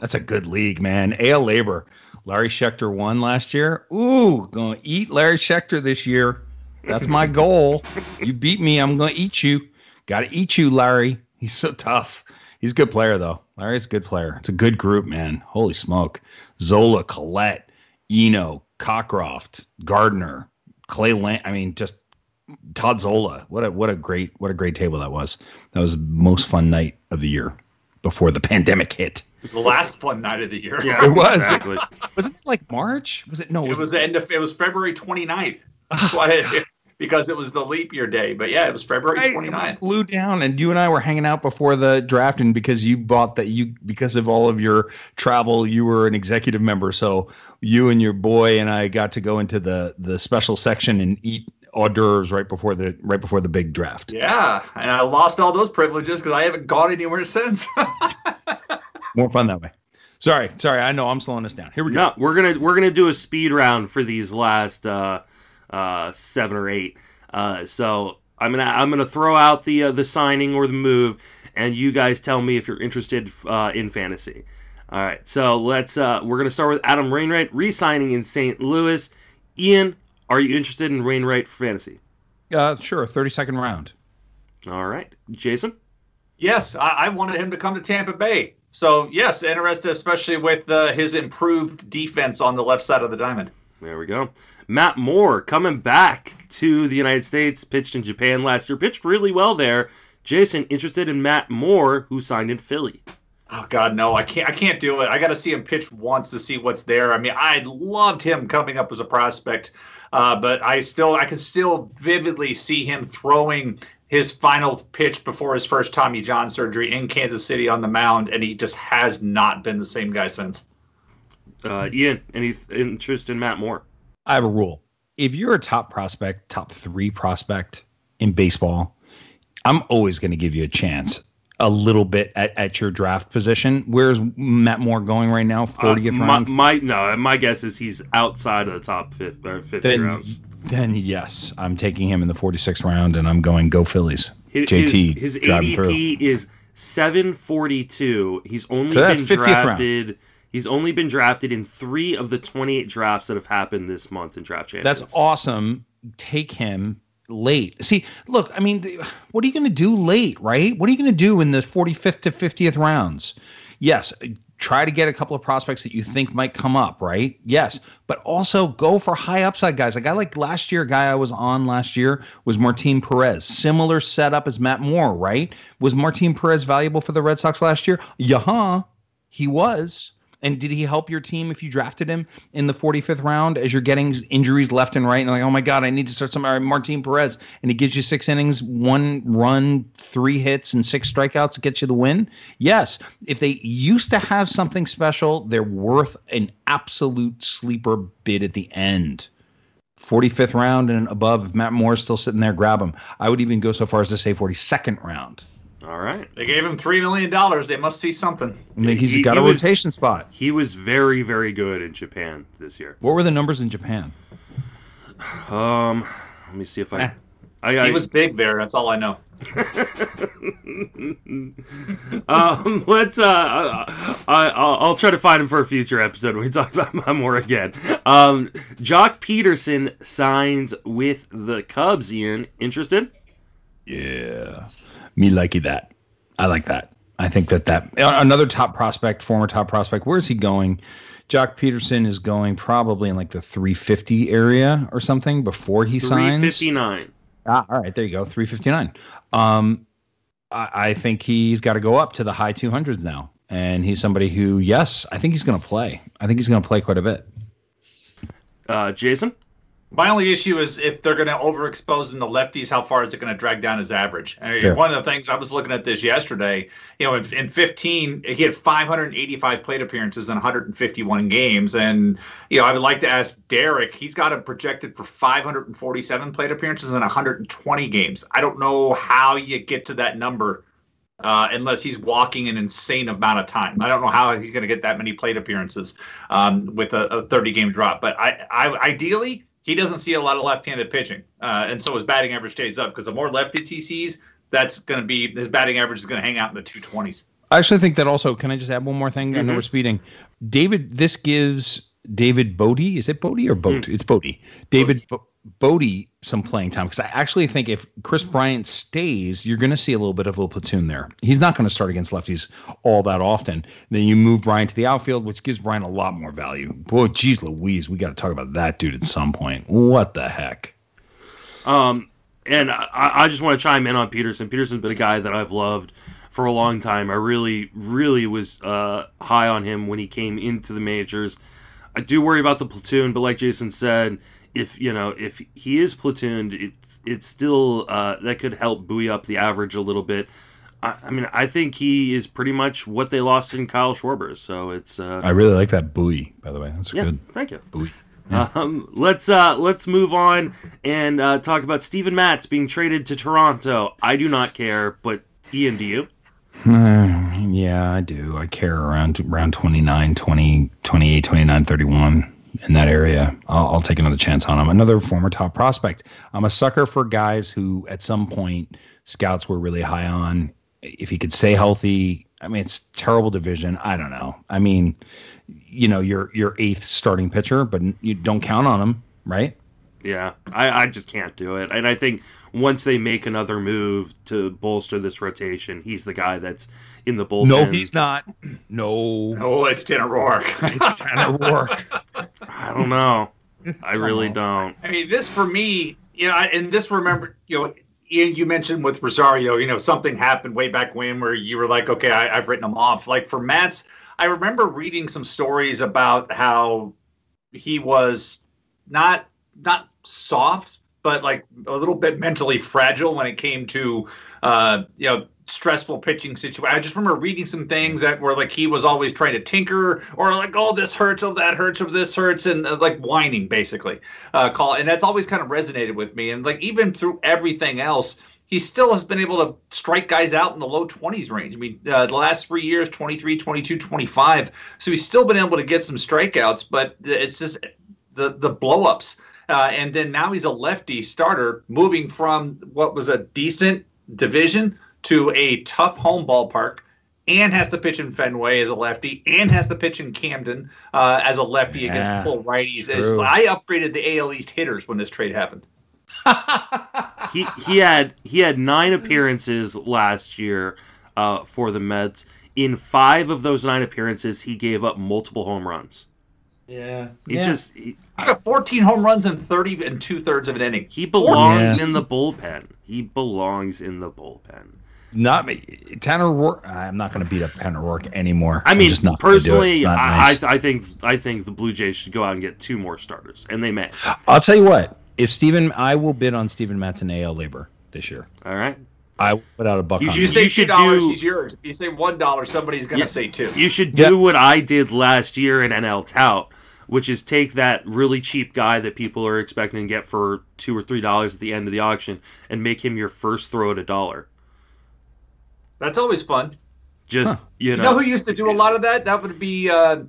That's a good league, man. AL LABR. Larry Schechter won last year. Ooh, gonna eat Larry Schechter this year. That's my goal. you beat me, I'm gonna eat you. Gotta eat you, Larry. He's so tough. He's a good player, though. Larry's a good player. It's a good group, man. Holy smoke. Zola, Collette, Eno, Cockcroft, Gardner, Clay Land. I mean, just Todd Zola. What a what a great what a great table that was. That was the most fun night of the year before the pandemic hit. It was the last fun night of the year. Yeah, It was. exactly. Was it like March? Was it no? It was the end of it was February 29th. That's ah. why it- because it was the leap year day. But yeah, it was February Right. 29th. flew down and you and I were hanging out before the draft and because you bought that you because of all of your travel you were an executive member so you and your boy and I got to go into the the special section and eat hors d'oeuvres right before the right before the big draft. Yeah, and I lost all those privileges because I haven't gone anywhere since. More fun that way. Sorry, sorry, I know I'm slowing us down. Here we go. No, we're gonna we're gonna do a speed round for these last uh, uh, seven or eight. Uh, so I'm gonna I'm gonna throw out the uh, the signing or the move, and you guys tell me if you're interested uh, in fantasy. All right, so let's uh, we're gonna start with Adam Wainwright re-signing in St. Louis. Ian, are you interested in Wainwright fantasy? Uh, sure, 30 second round. All right, Jason. yes, I, I wanted him to come to Tampa Bay. So yes, interested, especially with uh, his improved defense on the left side of the diamond. There we go. Matt Moore coming back to the United States, pitched in Japan last year, pitched really well there. Jason, interested in Matt Moore, who signed in Philly. Oh God, no! I can't. I can't do it. I got to see him pitch once to see what's there. I mean, I loved him coming up as a prospect, uh, but I still, I can still vividly see him throwing his final pitch before his first Tommy John surgery in Kansas City on the mound, and he just has not been the same guy since. Uh, Ian, any th- interest in Matt Moore? I have a rule. If you're a top prospect, top three prospect in baseball, I'm always going to give you a chance a little bit at, at your draft position. Where's Matt Moore going right now? 40th Uh, my, round? my no, my guess is he's outside of the top fifth or fifty then, rounds. then yes, I'm taking him in the 46th round and I'm going go Phillies. His, JT his, his driving through. ADP is seven forty two. He's only So been 50th round. drafted. He's only been drafted in three of the twenty eight drafts that have happened this month in draft champions. That's awesome. Take him late. See, look, I mean, what are you going to do late, right? What are you going to do in the 45th to 50th rounds? Yes, try to get a couple of prospects that you think might come up, right? Yes, but also go for high upside guys. A guy like last year, guy I was on last year was Martin Perez. Similar setup as Matt Moore, right? Was Martin Perez valuable for the Red Sox last year? Yeah, he was. And did he help your team if you drafted him in the 45th round as you're getting injuries left and right? And like, oh my God, I need to start some right, Martin Perez. And he gives you six innings, one run, three hits, and six strikeouts to get you the win? Yes. If they used to have something special, they're worth an absolute sleeper bid at the end. 45th round and above, if Matt Moore's still sitting there, grab him. I would even go so far as to say 42nd round. All right. They gave him three million dollars. They must see something. I mean, he's He- got he a was- rotation spot. He was very very good in Japan this year. What were the numbers in Japan? Um, let me see if I. Eh. I, I He was big there. That's all I know. um, let's. Uh, I, I'll, I'll try to find him for a future episode when we talk about Matt Moore again. Um, Joc Pederson signs with the Cubs. Ian, interested? Yeah, me likey that. I like that. I think that that another top prospect, former top prospect. Where is he going? Joc Pederson is going probably in like the 350 area or something before he Three signs. 359. Ah, all right, there you go, 359. Um, I, I think he's got to go up to the high 200s now, and he's somebody who, yes, I think he's going to play. I think he's going to play quite a bit. Uh, Jason. My only issue is if they're going to overexpose him to lefties, how far is it going to drag down his average? I mean, Sure. One of the things I was looking at this yesterday, you know, in, in 15, he had 585 plate appearances in 151 games. And, you know, I would like to ask Derek, he's got him projected for 547 plate appearances in 120 games. I don't know how you get to that number uh, unless he's walking an insane amount of time. I don't know how he's going to get that many plate appearances um, with a, a 30 game drop. But I, I ideally, he doesn't see a lot of left-handed pitching, uh, and so his batting average stays up because the more lefties he sees, that's going to be his batting average is going to hang out in the 220s. I actually think that also. Can I just add one more thing? I know Mhm. we're speeding. David, this gives David Bote. Is it Bodie or Boat? It's Bodie. David Bo- Bote some playing time because I actually think if Kris Bryant stays, you're going to see a little bit of a platoon there. He's not going to start against lefties all that often. Then you move Bryant to the outfield, which gives Bryant a lot more value. Boy, geez, Louise, we got to talk about that dude at some point. What the heck? Um, and I, I just want to chime in on Pederson. Pederson's been a guy that I've loved for a long time. I really, really was uh, high on him when he came into the majors. I do worry about the platoon, but like Jason said, if you know if he is platooned, it's it's still uh, that could help buoy up the average a little bit. I, I mean, I think he is pretty much what they lost in Kyle Schwarber. So it's uh, I really like that buoy, by the way. That's yeah. good. Thank you. Buoy. Um, let's uh, let's move on and uh, talk about Steven Matz being traded to Toronto. I do not care, but Ian, do you? Uh, yeah, I do. I care around around 29, 20, 28, 29, 31 in that area. I'll, I'll take another chance on him. Another former top prospect. I'm a sucker for guys who at some point scouts were really high on. If he could stay healthy, I mean, it's terrible division. I don't know. I mean, you know, your your eighth starting pitcher, but you don't count on him, right? Yeah, I, I just can't do it. And I think once they make another move to bolster this rotation, he's the guy that's in the bullpen. No, he's not. No, Oh, it's Tanner Roark. it's Tanner Roark. I don't know. I really don't. I mean, this for me, you know, and this remember, you know, Ian, you mentioned with Rosario, you know, something happened way back when where you were like, okay, I, I've written him off. Like for Matz, I remember reading some stories about how he was not not soft, but like a little bit mentally fragile when it came to, uh, you know, stressful pitching situation. I just remember reading some things that were like he was always trying to tinker or like, oh, this hurts, oh, that hurts, or this hurts, and uh, like whining basically. Uh, call, and that's always kind of resonated with me. And like even through everything else, he still has been able to strike guys out in the low 20s range. I mean, uh, the last three years, 23, 22, 25. So he's still been able to get some strikeouts, but it's just the the blowups. Uh, and then now he's a lefty starter, moving from what was a decent division to a tough home ballpark, and has to pitch in Fenway as a lefty, and has to pitch in Camden uh, as a lefty Yeah, against full righties. I upgraded the AL East hitters when this trade happened. He he had he had nine appearances last year uh, for the Mets. In five of those nine appearances, he gave up multiple home runs. Yeah. He yeah. just he, He got 14 home runs in 30 and two thirds of an inning. he belongs Yeah. in the bullpen. He belongs in the bullpen. Not me. Tanner Roark. I'm not going to beat up Tanner Roark anymore. I mean, just not it. Personally, not I, nice. I I think I think the Blue Jays should go out and get two more starters, and they may. I'll tell you what. If Steven, I will bid on Steven Matz and AL LABR this year. All right, I put out a buck You on If you say should two dollars, do- he's yours. If you say one dollar, somebody's gonna Yeah. say two. you should do Yeah. what I did last year in NL Tout, which is take that really cheap guy that people are expecting to get for two or three dollars at the end of the auction and make him your first throw at a dollar. That's always fun. Just Huh. you You know, know who used to do a lot of that? That would be uh,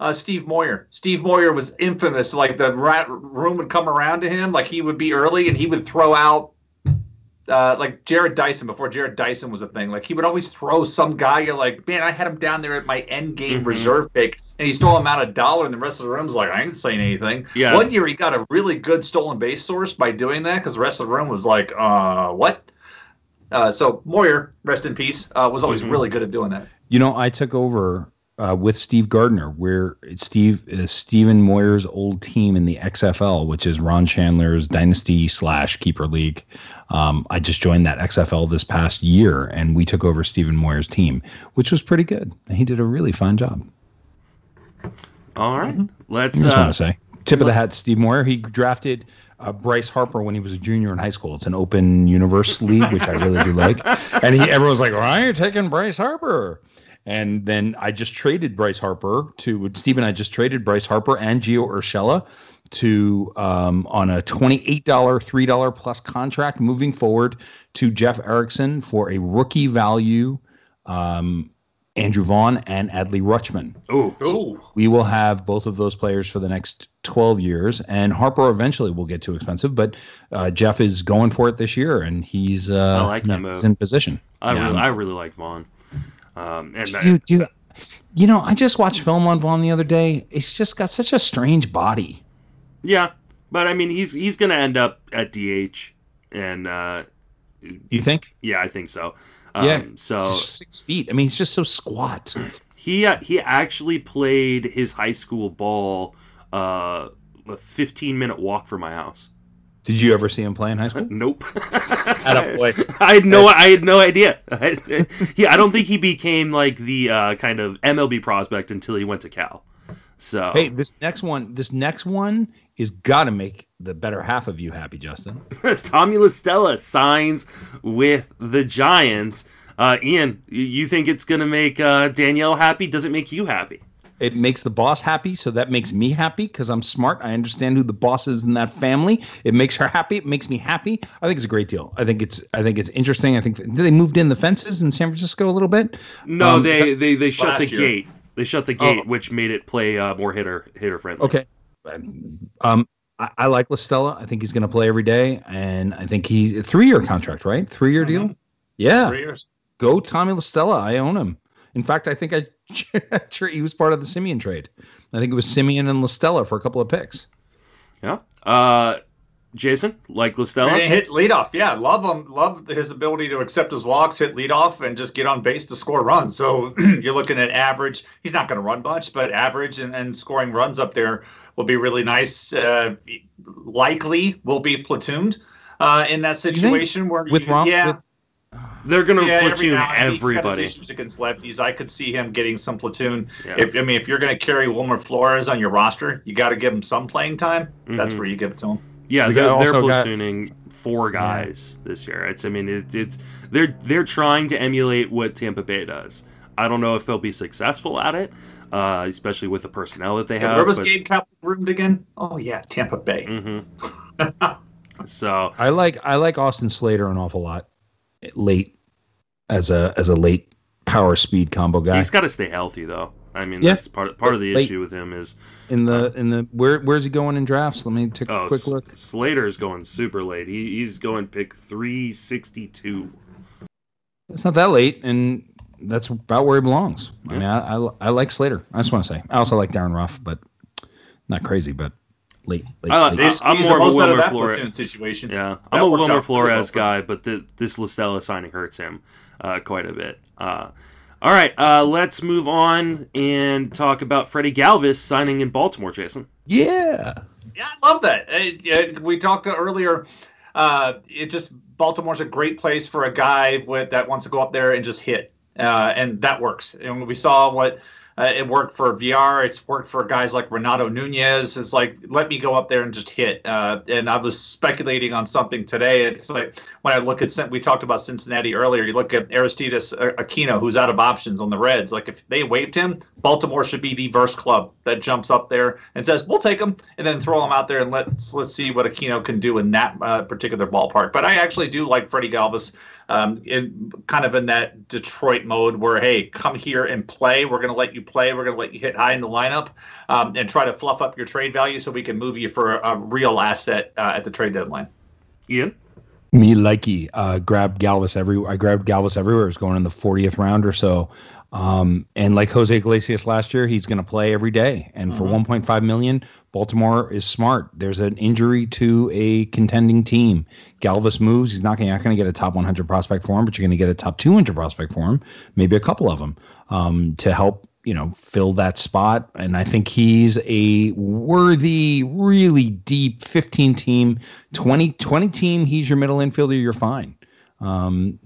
uh, Steve Moyer. Steve Moyer was infamous. Like the ra- room would come around to him, like he would be early, and he would throw out. Uh, like Jarrod Dyson before Jarrod Dyson was a thing. Like he would always throw some guy. You're like, man, I had him down there at my end game Mhm. reserve pick, and he stole him out a dollar, and the rest of the room's like, I ain't saying anything. Yeah. One year he got a really good stolen base source by doing that because the rest of the room was like, uh, what? Uh, so Moyer, rest in peace, uh, was always Mhm. really good at doing that. You know, I took over uh, with Steve Gardner, where it's Steve uh, Stephen Moyer's old team in the XFL, which is Ron Shandler's dynasty slash keeper league. Um, I just joined that XFL this past year, and we took over Stephen Moyer's team, which was pretty good. He did a really fine job. all right. Let's just uh, want to say. Tip of the hat, to Steve Moyer. He drafted uh, Bryce Harper when he was a junior in high school. It's an open universe league, which I really do like. And he everyone's like, "Why are you taking Bryce Harper?" And then I just traded Bryce Harper to Steve and I just traded Bryce Harper and Gio Urshela to um, on a $28 $3 plus contract moving forward to Jeff Erickson for a rookie value um, Andrew Vaughn and Adley Rutschman. Oh, Ooh. We will have both of those players for the next 12 years, and Harper eventually will get too expensive, but uh, Jeff is going for it this year, and he's uh, I like that he's move. in position. I Yeah. really, I really like Vaughn. Um, and Do I- you, do you, you know, I just watched film on Vaughn the other day. He's just got such a strange body. yeah, but I mean, he's he's gonna end up at DH, and uh, Do you think? yeah, I think so. Um, yeah. So six feet. I mean, he's just so squat. he uh, he actually played his high school ball uh, a 15 minute walk from my house. Did you ever see him play in high school? Nope. I had no I had no idea. I, yeah, I don't think he became like the uh, kind of MLB prospect until he went to Cal. So Hey, this next one, this next one is got to make the better half of you happy, Justin. Tommy La Stella signs with the Giants. Uh, Ian, you think it's gonna make uh, Danielle happy? Does it make you happy? It makes the boss happy, so that makes me happy because I'm smart. I understand who the boss is in that family. It makes her happy. It makes me happy. I think it's a great deal. I think it's I think it's interesting. I think they moved in the fences in San Francisco a little bit. No, Um, they, they they shut the year. gate. They shut the gate, Oh. which made it play uh, more hitter hitter friendly. Okay. Um, I, I like La Stella. I think he's going to play every day, and I think he's a three-year contract, right? Three-year deal. Mhm. Yeah, Three years. go Tommy La Stella. I own him. In fact, I think I sure he was part of the Semien trade. I think it was Semien and La Stella for a couple of picks. Yeah. Uh, Jason, like And La Stella. hit leadoff. Yeah, love him. Love his ability to accept his walks, hit leadoff, and just get on base to score runs. So you're looking at average. He's not going to run much, but average and, and scoring runs up there will be really nice. Uh, likely will be platooned uh, in that situation where With you- Rom- yeah. with- They're gonna yeah, every platoon now and then he's got everybody. issues against lefties. I could see him getting some platoon. Yeah. If I mean, if you're going to carry Wilmer Flores on your roster, you got to give him some playing time. That's Mhm. where you give it to him. Yeah, they're, they're also got- platooning four guys this year. It's I mean it, it's they're they're trying to emulate what Tampa Bay does. I don't know if they'll be successful at it, uh, especially with the personnel that they And have. where was but- Gabe Kapler groomed again? Oh yeah, Tampa Bay. Mhm. so I like I like Austin Slater an awful lot late as a as a late power speed combo guy. he's got to stay healthy though. I mean Yeah. that's part part of the Late. issue with him is in the uh, in the where where's he going in drafts? Let me take a oh quick S- look. Slater's going super late. He, he's going pick three sixty two. It's not that late, and that's about where he belongs. I mean, I, I, I like Slater. I just want to say, I also like Darin Ruf, but not crazy, but late. late, I like- late. He's, I'm he's more of a most out Wilmer Flores. situation. Yeah, That I'm a Wilmer out pretty well Flores guy, but th- this La Stella signing hurts him uh, quite a bit. Uh, all right, uh, let's move on and talk about Freddie Galvis signing in Baltimore. Jason, Yeah. Yeah, I love that. Uh, yeah, we talked earlier. Uh, it just Baltimore's a great place for a guy with, that wants to go up there and just hit, uh, and that works. And we saw what uh, it worked for VR. It's worked for guys like Renato Nunez. It's like let me go up there and just hit. Uh, and I was speculating on something today. It's like when I look at we talked about Cincinnati earlier. You look at Aristides Aquino, who's out of options on the Reds. Like if they waived him, Baltimore should be the first club that jumps up there and says we'll take him, and then throw him out there and let's let's see what Aquino can do in that uh, particular ballpark. But I actually do like Freddie Galvis. Um, in kind of in that Detroit mode where, hey, come here and play. We're going to let you play. We're going to let you hit high in the lineup um, and try to fluff up your trade value so we can move you for a, a real asset uh, at the trade deadline. Ian. Me likey uh, grabbed Galvis every. I grabbed Galvis everywhere. It was going in the 40th round or so. Um, and like Jose Iglesias last year, he's going to play every day. And for Mhm. 1.5 million, Baltimore is smart. There's an injury to a contending team. Galvis moves. He's not going to get a top 100 prospect for him, but you're going to get a top 200 prospect for him, maybe a couple of them, um, to help you know fill that spot. And I think he's a worthy, really deep 15 team, 20 20 team. He's your middle infielder. You're fine. Um,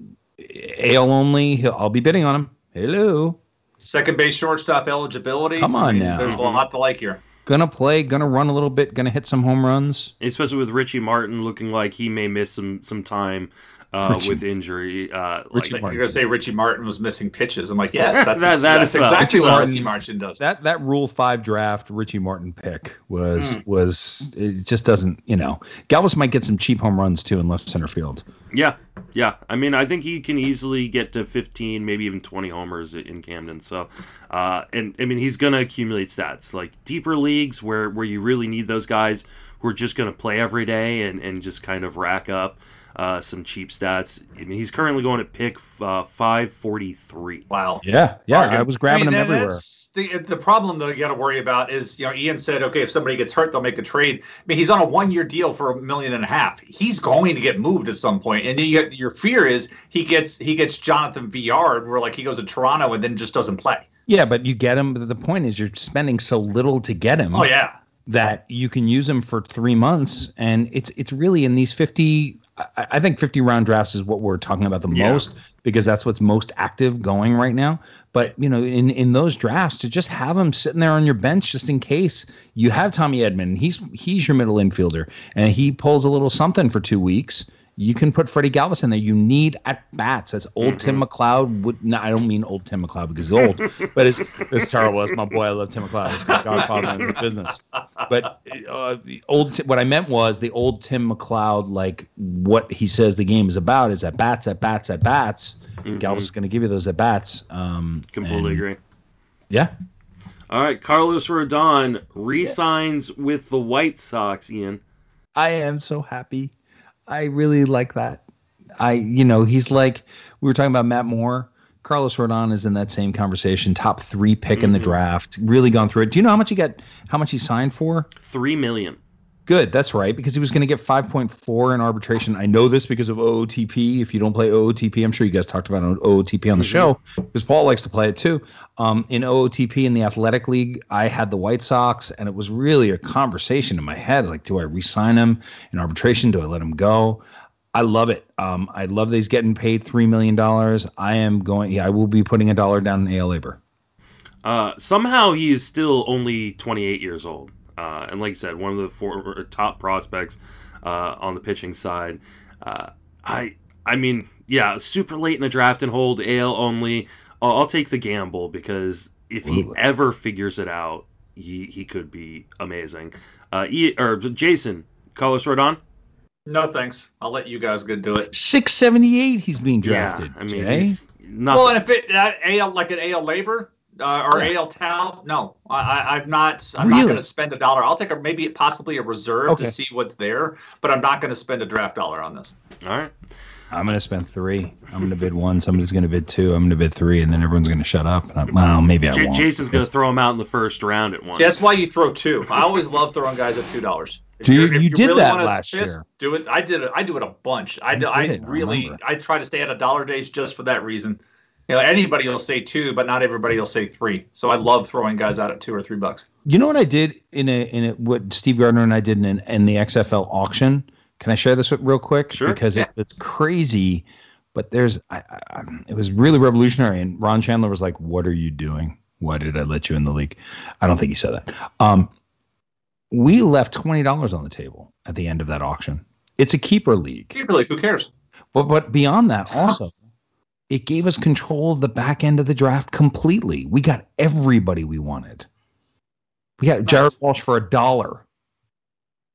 AL only. He'll, I'll be bidding on him. Hello. Second base shortstop eligibility. Come on I mean, now. There's a lot to like here. gonna play, gonna run a little bit, gonna hit some home runs. Especially with Richie Martin looking like he may miss some some time uh, Richie- with injury. Uh, Richie like, You're gonna say Richie Martin was missing pitches. I'm like, yes, that's, That- that that's uh, exactly Richie what Martin- Richie Martin does. That that Rule Five draft Richie Martin pick was Hmm. was it just doesn't you know Galvis might get some cheap home runs too in left center field. Yeah, yeah. I mean, I think he can easily get to 15, maybe even 20 homers in Camden. So, uh, and I mean, he's going to accumulate stats like deeper leagues where where you really need those guys who are just going to play every day and and just kind of rack up uh, some cheap stats. I mean, he's currently going to pick uh, 543. wow. Yeah, yeah, Bargain. I was grabbing I mean, him that- everywhere. that's The, the problem though you got to worry about is you know Ian said okay if somebody gets hurt they'll make a trade. I mean he's on a one year deal for a million and a half. He's going to get moved at some point, and then you get, your fear is he gets he gets Jonathan Villar where like he goes to Toronto and then just doesn't play. Yeah, but you get him. But the point is, you're spending so little to get him Oh yeah, that you can use him for three months, and it's it's really in these fifty. I, I think fifty round drafts is what we're talking about the Yeah. most because that's what's most active going right now. But you know, in in those drafts, to just have him sitting there on your bench just in case you have Tommy Edman, he's he's your middle infielder, and he pulls a little something for two weeks. You can put Freddie Galvis in there. You need at bats. As old Tim McLeod would. No, I don't mean old Tim McLeod because he's old, but it's it's terrible. It's my boy. I love Tim McLeod. He's my godfather in the business. But uh, the old what I meant was the old Tim McLeod. Like what he says the game is about is at bats, at bats, at bats. Galvis is going to give you those at bats. Um, Completely and- agree. Yeah, All right, Carlos Rodon re-signs with the White Sox. Ian, I am so happy. I really like that. I, you know, he's like we were talking about Matt Moore. Carlos Rodon is in that same conversation. Top three pick in the mm-hmm. draft. Really gone through it. Do you know how much he got? How much he signed for? three million. Good. That's right. Because he was going to get 5.4 in arbitration. I know this because of OOTP. If you don't play OOTP, I'm sure you guys talked about OOTP on the show because Paul likes to play it too. Um, in OOTP in the Athletic League, I had the White Sox, and it was really a conversation in my head like, do I re sign him in arbitration? Do I let him go? I love it. Um, I love that he's getting paid $3 million. I am going, yeah, I will be putting a dollar down in AL LABR. Uh, somehow he is still only 28 years old. Uh, and like I said, one of the four top prospects uh, on the pitching side. Uh, I I mean, yeah, super late in the draft and hold AL only. I'll, I'll take the gamble because if he Absolutely. ever figures it out, he, he could be amazing. Uh, e, or Jason, Carlos Rodon. no thanks. I'll let you guys go do it. 678 he's being drafted. Yeah, I mean, Jay. he's not. Well, and if it uh, AL like an AL LABR uh, or Yeah. AL Tal, no, I, I, I'm not. I'm not going to spend a dollar. I'll take a maybe possibly a reserve Okay. to see what's there, but I'm not going to spend a draft dollar on this. all right. I'm going to spend three. I'm going to bid one. Somebody's going to bid two. I'm going to bid three, and then everyone's going to shut up. And I, well, maybe I J- won't. Jason's going to throw him out in the first round at once. See, that's why you throw two. I always love throwing guys at two dollars. Do you- you did that last year. Do it. I did it. I do it a bunch. I, You do, I did, I really. I try to stay at a dollar days just for that reason. You know, anybody will say two, but not everybody will say three. So I love throwing guys out at two or three bucks. You know what I did in a in a, what Steve Gardner and I did in in the XFL auction? Can I share this with, real quick? Sure. Because Yeah. it, it's crazy, but there's I, I, I- it was really revolutionary. And Ron Shandler was like, "What are you doing? Why did I let you in the league?" I don't think he said that. Um, we left twenty dollars on the table at the end of that auction. It's a keeper league. Really, who cares? But but beyond that, also, it gave us control of the back end of the draft completely. We got everybody we wanted. We got Jared Walsh for a dollar.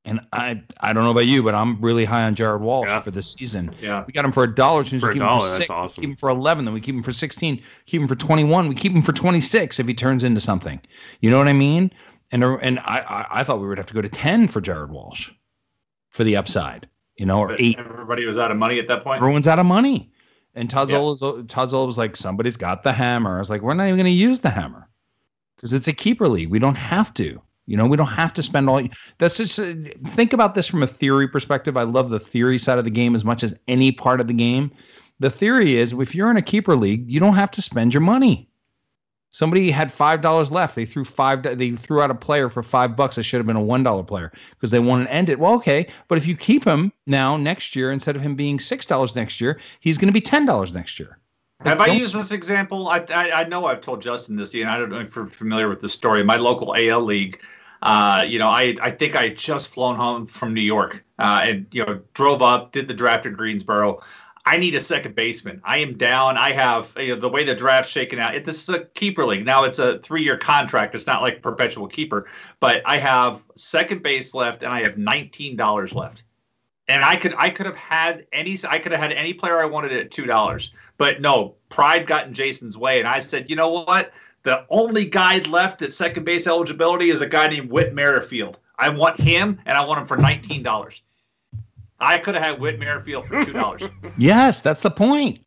And I I don't know about you, but I'm really high on Jared Walsh Yeah. for this season. Yeah. We got him for a dollar. as soon as For we a him dollar, that's awesome. We keep him for eleven, then we keep him for sixteen. Keep him for twenty-one. We keep him for twenty-six if he turns into something. You know what I mean? And and I I, I thought we would have to go to ten for Jared Walsh for the upside. You know, or But eight Everybody was out of money at that point. everyone's out of money. And Todd Yeah. Zola, Todd was like, somebody's got the hammer. I was like, we're not even going to use the hammer because it's a keeper league. We don't have to. You know, we don't have to spend all. That's just uh, think about this from a theory perspective. I love the theory side of the game as much as any part of the game. The theory is if you're in a keeper league, you don't have to spend your money. Somebody had five dollars left. They threw five. They threw out a player for five bucks. It should have been a one dollar player because they want to end it. Well, okay, but if you keep him now next year instead of him being six dollars next year, he's going to be ten dollars next year. Have I used this example? I, I I know I've told Justin this, and I don't know if you're familiar with the story. My local AL league, Uh, you know, I I think I had just flown home from New York uh, and you know drove up, did the draft in Greensboro. I need a second baseman. I am down. I have you know, the way the draft's shaken out. It, this is a keeper league. Now it's a three-year contract. It's not like perpetual keeper. But I have second base left, and I have nineteen dollars left. And I could I could have had any I could have had any player I wanted at two dollars. But no, pride got in Jason's way, and I said, you know what? The only guy left at second base eligibility is a guy named Whit Merrifield. I want him, and I want him for nineteen dollars. I could have had Whit Merrifield for two dollars. yes, that's the point.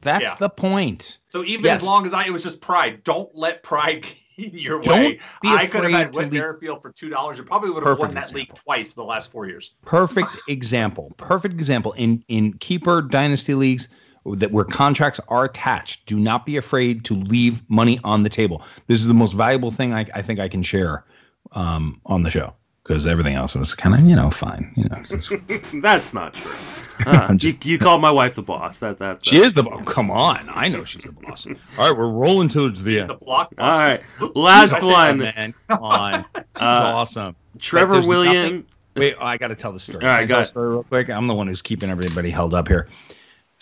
That's Yeah. the point. So even Yes. as long as I, it was just pride. Don't let pride get in your Don't way. be I could have had Whit leave- Merrifield for two dollars, and probably would have won Perfect that league example. twice the last four years. Perfect example. Perfect example. In in keeper dynasty leagues that where contracts are attached, do not be afraid to leave money on the table. This is the most valuable thing I, I think I can share um, on the show because everything else was kind of you know fine. You know, just- That's not true. Uh, I'm you, you called my wife the boss. That that. she is the oh, come on. I know she's the boss. All right, we're rolling towards the The end. block. All right, Oops, last I said- one. man, come on. She's Uh, awesome. Trevor there's Williams. Wait, oh, I got to tell the story. All right, Can I go tell the story real quick. I'm the one who's keeping everybody held up here.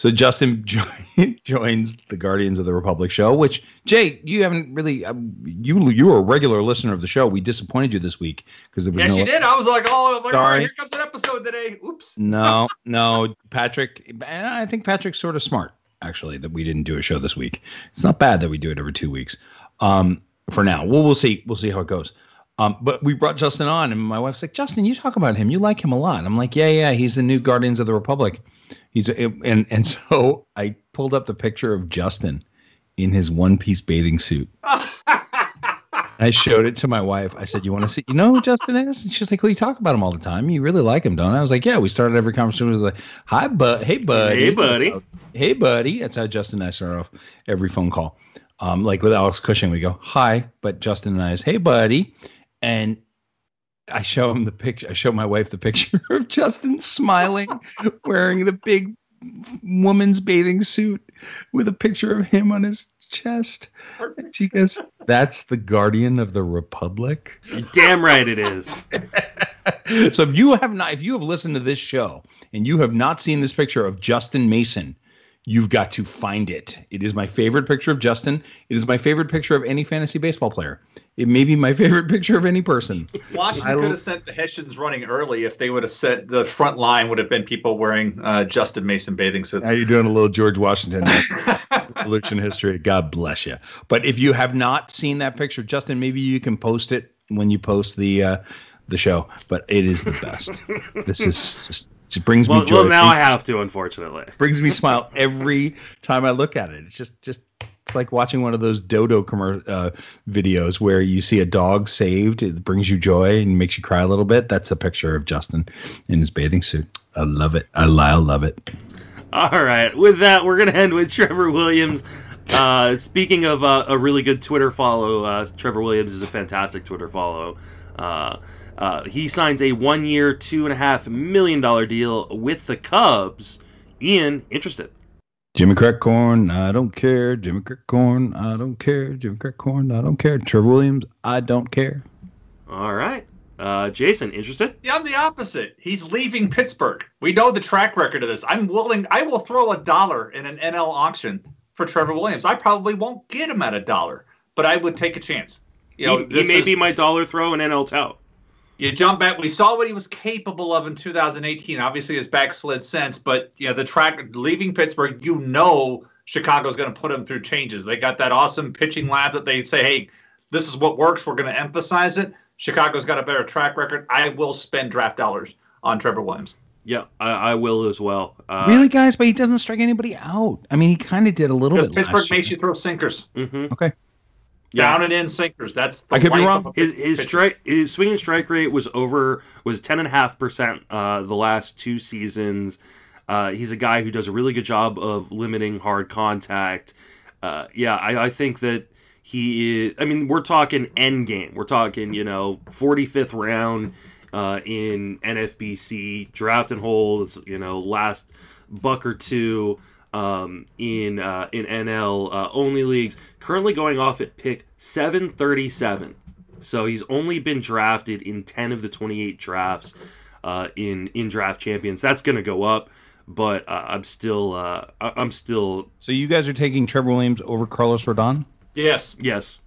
So Justin jo- joins the Guardians of the Republic show, which Jay, you haven't really. Um, you you were a regular listener of the show. We disappointed you this week because there was Yes, no. you did. I was like, oh, like, all Sorry. right, here comes an episode today. Oops. No, no, Patrick. And I think Patrick's sort of smart, actually, that we didn't do a show this week. It's not bad that we do it every two weeks. Um, for now, well, we'll see. We'll see how it goes. Um, but we brought Justin on, and my wife's like, Justin, you talk about him. You like him a lot. I'm like, yeah, yeah. He's the new Guardians of the Republic. He's and and so I pulled up the picture of Justin in his one piece bathing suit. I showed it to my wife. I said, "You want to see? You know who Justin is?" And she's like, "Well, you talk about him all the time. You really like him, don't?" I? I was like, "Yeah." We started every conversation with like, "Hi, bud. Hey, buddy. Hey, buddy. Hey, buddy." That's how Justin and I start off every phone call. Um, like with Alex Cushing, we go, "Hi," but Justin and I is, "Hey, buddy," and I show him the picture. I show my wife the picture of Justin smiling, wearing the big woman's bathing suit with a picture of him on his chest. And She goes, "That's the Guardian of the Republic." You're damn right it is. so if you have not, if you have listened to this show and you have not seen this picture of Justin Mason, you've got to find it. It is my favorite picture of Justin. It is my favorite picture of any fantasy baseball player. It may be my favorite picture of any person. Washington don't- could have sent the Hessians running early if they would have sent the front line would have been people wearing uh, Justin Mason bathing suits. How are you doing, a little George Washington Revolution history? God bless you. But if you have not seen that picture, Justin, maybe you can post it when you post the uh, the show. But it is the best. this is just it brings Well, me joy. well, now I have to, unfortunately. brings me smile every time I look at it. It's just just it's like watching one of those dodo commer- uh, videos where you see a dog saved. It brings you joy and makes you cry a little bit. That's a picture of Justin in his bathing suit. I love it. I, I love it. All right. With that, we're going to end with Trevor Williams. Uh, speaking of uh, a really good Twitter follow, uh, Trevor Williams is a fantastic Twitter follow. Uh, uh, he signs a one year, $2.5 million deal with the Cubs. Ian, interested. Jimmy Crack Corn, I don't care. Jimmy Crack Corn, I don't care. Jimmy Crack Corn, I don't care. Trevor Williams, I don't care. All right. Uh, Jason, interested? Yeah, I'm the opposite. He's leaving Pittsburgh. We know the track record of this. I'm willing. I will throw a dollar in an NL auction for Trevor Williams. I probably won't get him at a dollar, but I would take a chance. You know, he, he may is- be my dollar throw in NL tout. You jump back. We saw what he was capable of in 2018. Obviously, his back slid since, but you know the track leaving Pittsburgh. You know Chicago's going to put him through changes. They got that awesome pitching lab that they say, "Hey, this is what works. We're going to emphasize it." Chicago's got a better track record. I will spend draft dollars on Trevor Williams. Yeah, I, I will as well. Uh, really, guys? But he doesn't strike anybody out. I mean, he kind of did a little Because bit. Pittsburgh last makes year. you throw sinkers, mhm. Okay. Yeah. down and in sinkers. That's the I could be wrong. His pitch- his strike his swing and strike rate was over was ten and a half percent uh the last two seasons. Uh, he's a guy who does a really good job of limiting hard contact. Uh, yeah, I, I think that he is. I mean, we're talking end game. We're talking you know forty fifth round uh, in NFBC draft and holds. You know, last buck or two um, in uh, in NL uh, only leagues. Currently going off at pick seven thirty seven. So he's only been drafted in 10 of the 28 drafts uh, in in draft champions. That's going to go up, but uh, I'm still uh, I- I'm still So you guys are taking Trevor Williams over Carlos Rodon? Yes, yes.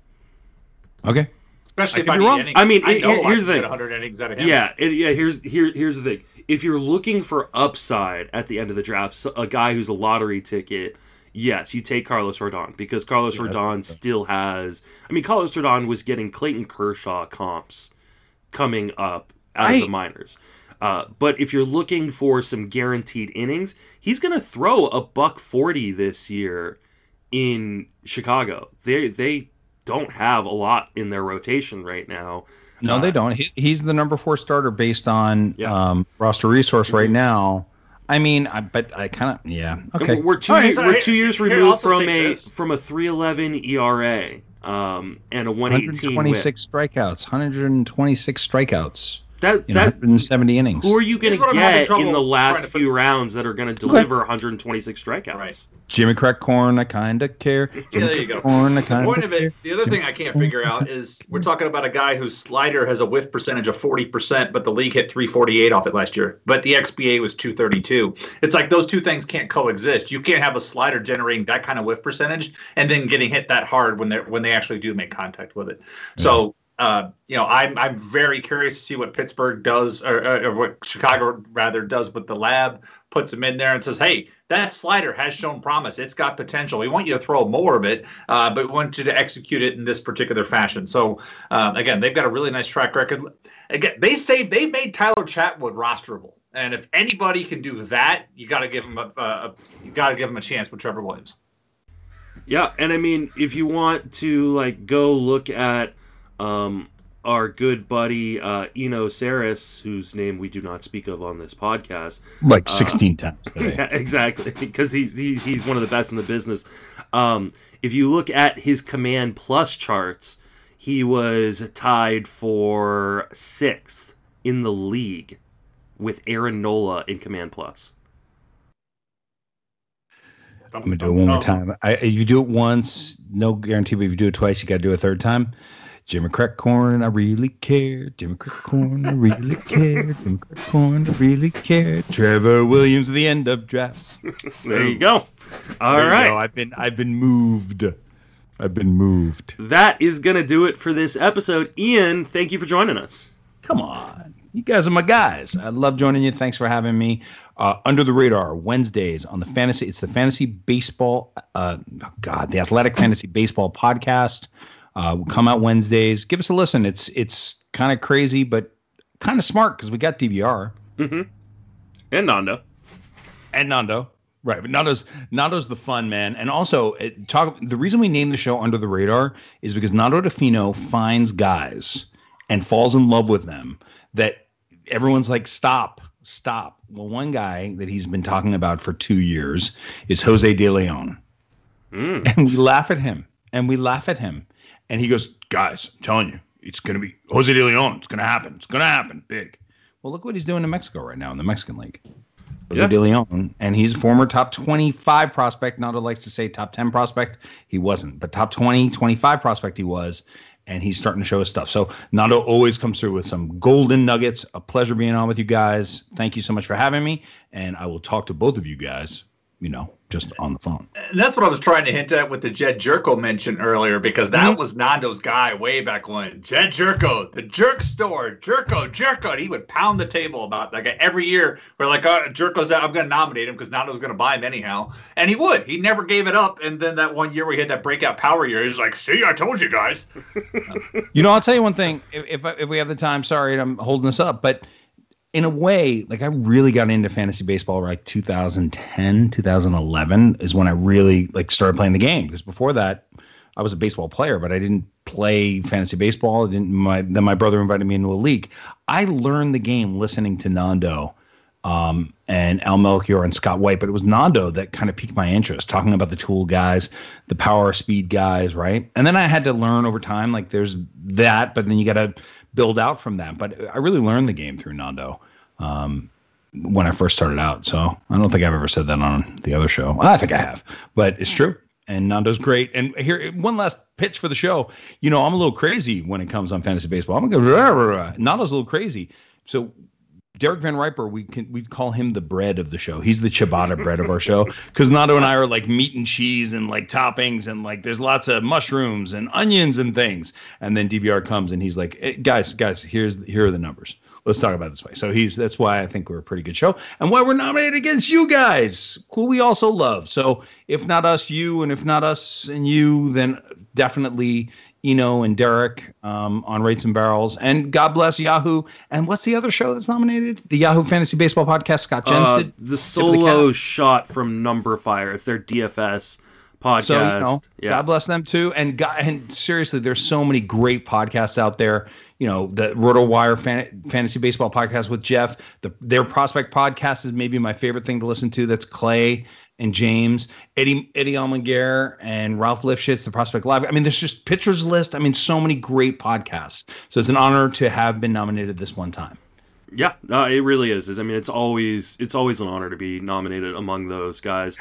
Okay. especially I if could I be need wrong. innings. I mean, I here- know I here's can the thing. 100 innings out of him. Yeah, it, yeah. Here's here here's the thing. If you're looking for upside at the end of the draft, so- a guy who's a lottery ticket, yes, you take Carlos Rodon because Carlos Yeah, Rodon still has. I mean, Carlos Rodon was getting Clayton Kershaw comps coming up out of the minors. Uh, but if you're looking for some guaranteed innings, he's going to throw a buck forty this year in Chicago. They they don't have a lot in their rotation right now. No, they don't. He, he's the number four starter based on Yeah. um, roster resource right Mhm. now. I mean, I but I kind of yeah. Okay. We're two All right, years, so we're two years here, removed also from a this. from a 311 ERA um, and a 118 whip. 126 strikeouts. 126 strikeouts. That You know, that 170 innings. who are you going to what get in the last few rounds that are going to deliver 126 strikeouts? Right. Jimmy Crack Corn, I kinda care. Jimmy Yeah, there you go. Corn, I The kinda point of it, the other thing I can't figure out is we're talking about a guy whose slider has a whiff percentage of 40%, but the league hit 348 off it last year. But the XBA was 232. It's like those two things can't coexist. You can't have a slider generating that kind of whiff percentage and then getting hit that hard when they when they actually do make contact with it. So uh, you know, I'm I'm very curious to see what Pittsburgh does, or, or, or what Chicago rather does with the lab. Puts them in there and says, "Hey, that slider has shown promise. It's got potential. We want you to throw more of it, uh, but we want you to execute it in this particular fashion." So uh, again, they've got a really nice track record. Again, they say they made Tyler Chatwood rosterable, and if anybody can do that, you got to give him a, a, a you got to give him a chance with Trevor Williams. Yeah, and I mean, if you want to like go look at um, our good buddy uh, Eno Sarris, whose name we do not speak of on this podcast, like 16 times today. Yeah, exactly, because he's he, he's one of the best in the business. Um, if you look at his command plus charts, he was tied for sixth in the league with Aaron Nola in command plus. I'm gonna do it one more time. I, if you do it once, no guarantee. But if you do it twice, you got to do it a third time. Jimmy Crack Corn, I really care. Jimmy Crack Corn, I really care. Jimmy Crack Corn, I really care. Trevor Williams, the end of drafts. There you go. All There you right. go. I've been, I've been moved. I've been moved. That is going to do it for this episode. Ian, thank you for joining us. Come on. You guys are my guys. I love joining you. Thanks for having me. Uh, Under the radar Wednesdays on the fantasy. It's the fantasy baseball. Uh, oh God, the athletic fantasy baseball podcast. Uh, will come out Wednesdays. Give us a listen. It's it's kind of crazy, but kind of smart because we got DVR Mm-hmm. And Nando. and Nando. Right, but Nando's Nando's the fun man, and also it, talk. The reason we named the show Under the Radar is because Nando Di Fino finds guys and falls in love with them that everyone's like, stop, stop. Well, one guy that he's been talking about for two years is Jose De Leon, Mm. and we laugh at him, and we laugh at him, and he goes, guys, I'm telling you, it's gonna be Jose De Leon. It's gonna happen. It's gonna happen big. Well, look what he's doing in Mexico right now in the Mexican League. Jose Yeah. De Leon, and he's a former top 25 prospect. Nando likes to say top 10 prospect. He wasn't, but top 20, 25 prospect he was, and he's starting to show his stuff. So Nando always comes through with some golden nuggets. A pleasure being on with you guys. Thank you so much for having me, and I will talk to both of you guys, you know, just on the phone. And that's what I was trying to hint at with the Jedd Gyorko mention earlier, because that Mhm. was Nando's guy way back when. Jedd Gyorko, the jerk store, Gyorko, Gyorko. And he would pound the table about like every year. We're like, oh, Gyorko's out. I'm going to nominate him because Nando's going to buy him anyhow. And he would. He never gave it up. And then that one year we had that breakout power year, he's like, see, I told you guys. You know, I'll tell you one thing. If if, if we have the time, sorry, I'm holding this up, but in a way, like I really got into fantasy baseball like 2010, 2011 is when I really like started playing the game. Because before that, I was a baseball player, but I didn't play fantasy baseball. I didn't. My then my brother invited me into a league. I learned the game listening to Nando. Um, and Al Melchior and Scott White, but it was Nando that kind of piqued my interest, talking about the tool guys, the power speed guys, right? And then I had to learn over time, like there's that, but then you got to build out from that. But I really learned the game through Nando um, when I first started out. So I don't think I've ever said that on the other show. I think I have, but it's true. and Nando's great. And here, one last pitch for the show. You know, I'm a little crazy when it comes on fantasy baseball. I'm go. Rah, rah, rah. Nando's a little crazy. So Derek Van Riper, we can we call him the bread of the show. He's the ciabatta bread of our show because Nando and I are like meat and cheese and like toppings and like there's lots of mushrooms and onions and things. And then DVR comes and he's like, hey, guys, guys, here's here are the numbers. Let's talk about this way. So he's that's why I think we're a pretty good show and why we're nominated against you guys, who we also love. So if not us, you, and if not us and you, then definitely Eno and Derek um, on Rates and Barrels, and God bless Yahoo. And what's the other show that's nominated? The Yahoo Fantasy Baseball podcast. Scott Jensen. Uh, the of the solo shot from numberFire. It's their DFS podcast. So you know, yeah. God bless them too. And God, and seriously, there's so many great podcasts out there. You know, the RotoWire fan, Fantasy Baseball podcast with Jeff. The, their prospect podcast is maybe my favorite thing to listen to. That's Clay and James, Eddie Eddie Almaguer and Ralph Lifshitz, the Prospect Live. I mean, there's just pitchers list. I mean, so many great podcasts. So it's an honor to have been nominated this one time. Yeah, uh, it really is. I mean, it's always it's always an honor to be nominated among those guys.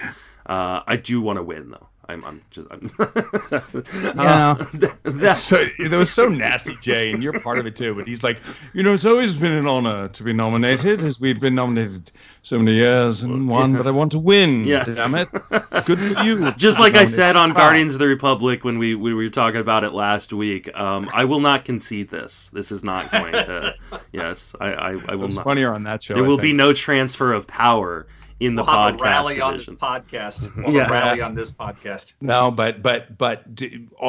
Uh, I do want to win though. I'm, I'm just I'm Yeah. that's so that was so nasty, Jay, and you're part of it too. But he's like, you know, it's always been an honor to be nominated, as we've been nominated so many years and won, but I want to win. Yes. Damn it! Good for you. just like I said on Guardians of the Republic when we, we were talking about it last week. Um, I will not concede this. This is not going to. Yes, I I, I will was not. funnier on that show. There I will be no transfer of power in the We'll have a podcast rally on this podcast. Mm-hmm. We'll have Yeah. a rally on this podcast. No, but but but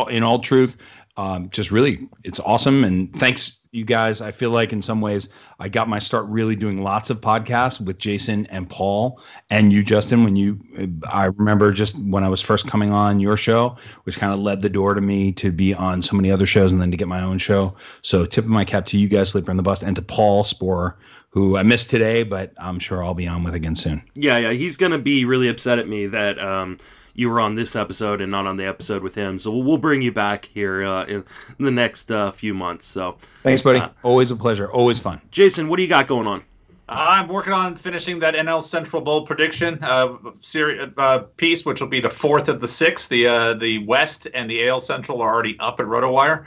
in all truth, um, just really, it's awesome. And thanks, you guys. I feel like in some ways, I got my start really doing lots of podcasts with Jason and Paul and you, Justin. When you, I remember just when I was first coming on your show, which kind of led the door to me to be on so many other shows and then to get my own show. So tip of my cap to you guys, Sleeper and the Bust, and to Paul Sporer, who I missed today, but I'm sure I'll be on with again soon. Yeah, yeah, he's gonna be really upset at me that um, you were on this episode and not on the episode with him. So we'll, we'll bring you back here uh, in, in the next uh, few months. So, Thanks, buddy. Uh, Always a pleasure. Always fun. Jason, what do you got going on? I'm working on finishing that NL Central Bold prediction uh, series uh, piece, which will be the fourth of the six. The uh, the West and the AL Central are already up at RotoWire,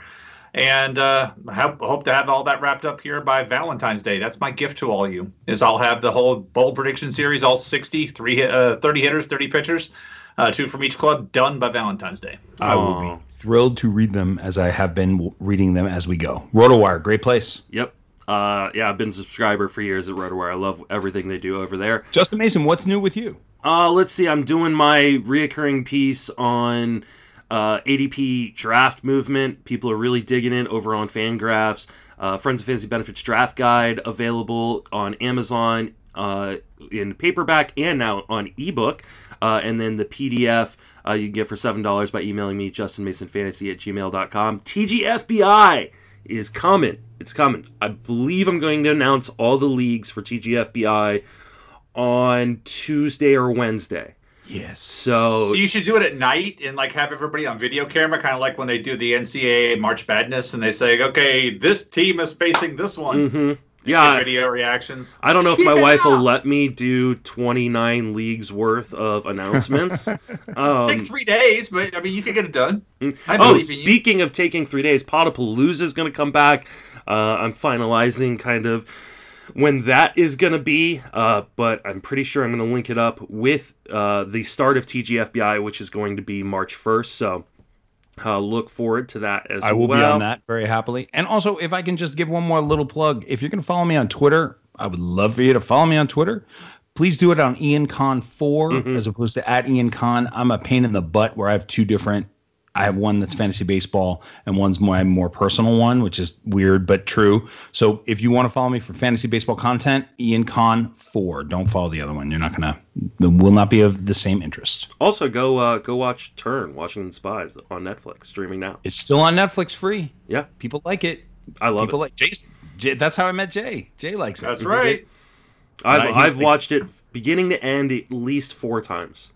and uh, I hope, hope to have all that wrapped up here by Valentine's Day. That's my gift to all of you. Is I'll have the whole bold prediction series, all 60, three, uh, 30 hitters, 30 pitchers, uh, two from each club, done by Valentine's Day. I will be thrilled to read them as I have been reading them as we go. RotoWire, great place. Yep. Uh, yeah, I've been a subscriber for years at RotoWire. I love everything they do over there. Justin Mason, what's new with you? Uh, let's see. I'm doing my reoccurring piece on uh, ADP draft movement. People are really digging it over on Fangraphs. Uh, Friends of Fantasy Benefits draft guide available on Amazon uh, in paperback and now on ebook. Uh, and then the PDF uh, you can get for $7 by emailing me, justinmasonfantasy at gmail.com. TGFBI is coming. It's coming. I believe I'm going to announce all the leagues for TGFBI on Tuesday or Wednesday. Yes. So So you should do it at night and like have everybody on video camera, kind of like when they do the NCAA March Madness and they say, "Okay, this team is facing this one." hmm Get yeah, video reactions. I don't know if my Yeah. wife will let me do 29 leagues worth of announcements. Take um, three days, but I mean, you could get it done. I oh, believe in you. speaking of taking three days, Podapalooza is going to come back. Uh, I'm finalizing kind of when that is going to be, uh, but I'm pretty sure I'm going to link it up with uh, the start of TGFBI, which is going to be March 1st. So uh, look forward to that as well. I will well. be on that very happily. And also, if I can just give one more little plug, if you're going to follow me on Twitter, I would love for you to follow me on Twitter. Please do it on Ian Kahn 4 Mhm. as opposed to at Ian Kahn. I'm a pain in the butt where I have two different. I have one that's fantasy baseball and one's my more personal one, which is weird but true. So if you want to follow me for fantasy baseball content, Ian Kahn 4. Don't follow the other one. You're not going to, it will not be of the same interest. Also, go uh, go watch Turn, Washington Spies on Netflix, streaming now. It's still on Netflix free. Yeah, People like it. I love People it. like Jay, Jay. That's how I met Jay. Jay likes it. That's right. I've, Right, I've the- watched it beginning to end at least four times.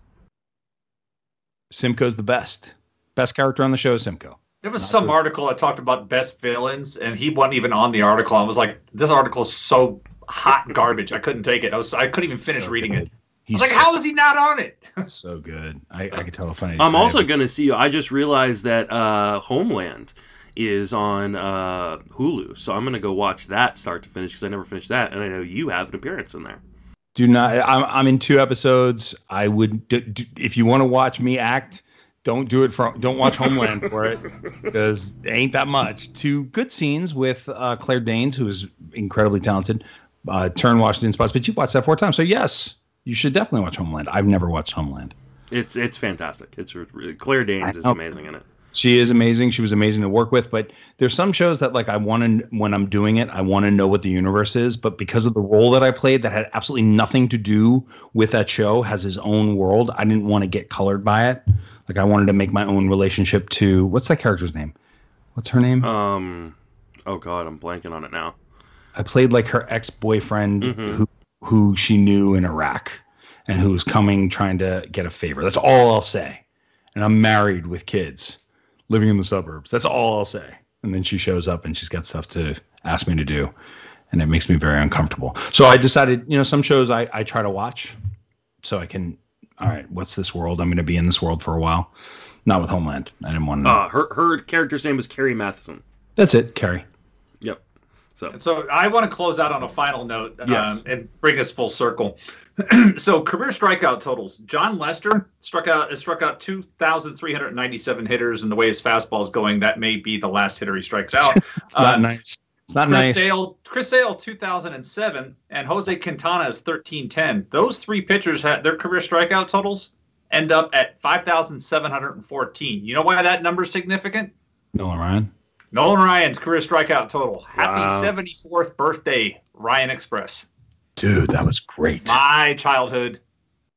Simcoe's the best. Best character on the show is Simcoe. There was Not some good. article that talked about best villains, and he wasn't even on the article. I was like, this article is so hot garbage. I couldn't take it. I was I couldn't even finish So reading good. it. I was like, how is he not on it? so good. I, I could tell if I. I'm also going to see. You. I just realized that uh, Homeland is on uh, Hulu, so I'm going to go watch that start to finish because I never finished that, and I know you have an appearance in there. do not. I'm I'm in two episodes. I would d- d- if you want to watch me act. Don't do it for. Don't watch Homeland for it because it ain't that much. Two good scenes with uh, Claire Danes, who is incredibly talented. Uh, turn Washington spots, but you watched that four times, so yes, you should definitely watch Homeland. I've never watched Homeland. It's it's fantastic. It's re- re- Claire Danes is amazing in it. She is amazing. She was amazing to work with. But there's some shows that like I want to when I'm doing it, I want to know what the universe is. But because of the role that I played, that had absolutely nothing to do with that show, has his own world. I didn't want to get colored by it. Like I wanted to make my own relationship to what's that character's name? What's her name? Um, oh god, I'm blanking on it now. I played like her ex boyfriend Mhm. who who she knew in Iraq and who was coming trying to get a favor. That's all I'll say. And I'm married with kids, living in the suburbs. That's all I'll say. And then she shows up and she's got stuff to ask me to do. And it makes me very uncomfortable. So I decided, you know, some shows I, I try to watch so I can, all right, what's this world? I'm going to be in this world for a while. Not with Homeland. I didn't want to know. Uh, her her character's name is Carrie Mathison. That's it, Carrie. Yep. So And so I want to close out on a final note um, and bring us full circle. so career strikeout totals. Jon Lester struck out struck out 2,397 hitters, and the way his fastball is going, that may be the last hitter he strikes out. It's not Uh, nice. It's not Chris nice. Sale, Chris Sale, 2007, and Jose Quintana is 1310. Those three pitchers had their career strikeout totals end up at 5,714. You know why that number is significant? Nolan Ryan. Nolan Ryan's career strikeout total. Happy Wow. 74th birthday, Ryan Express. Dude, that was great. My childhood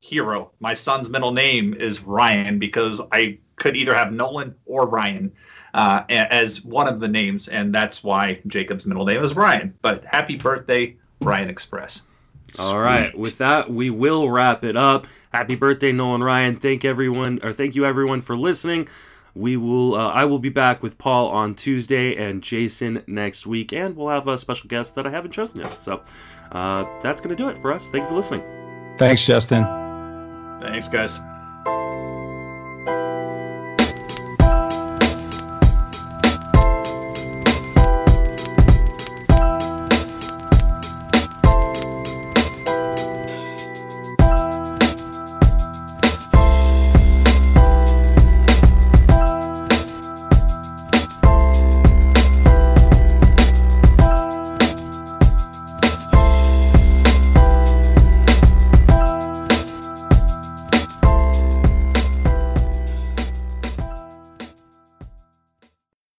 hero. My son's middle name is Ryan because I could either have Nolan or Ryan uh, as one of the names, and that's why Jacob's middle name is Ryan. But happy birthday, Ryan Express. All right. Sweet. With that, we will wrap it up. Happy birthday, Nolan Ryan. Thank everyone, or thank you everyone for listening. We will. Uh, I will be back with Paul on Tuesday and Jason next week, and we'll have a special guest that I haven't chosen yet. So uh, that's going to do it for us. Thank you for listening. Thanks, Justin. Thanks, guys.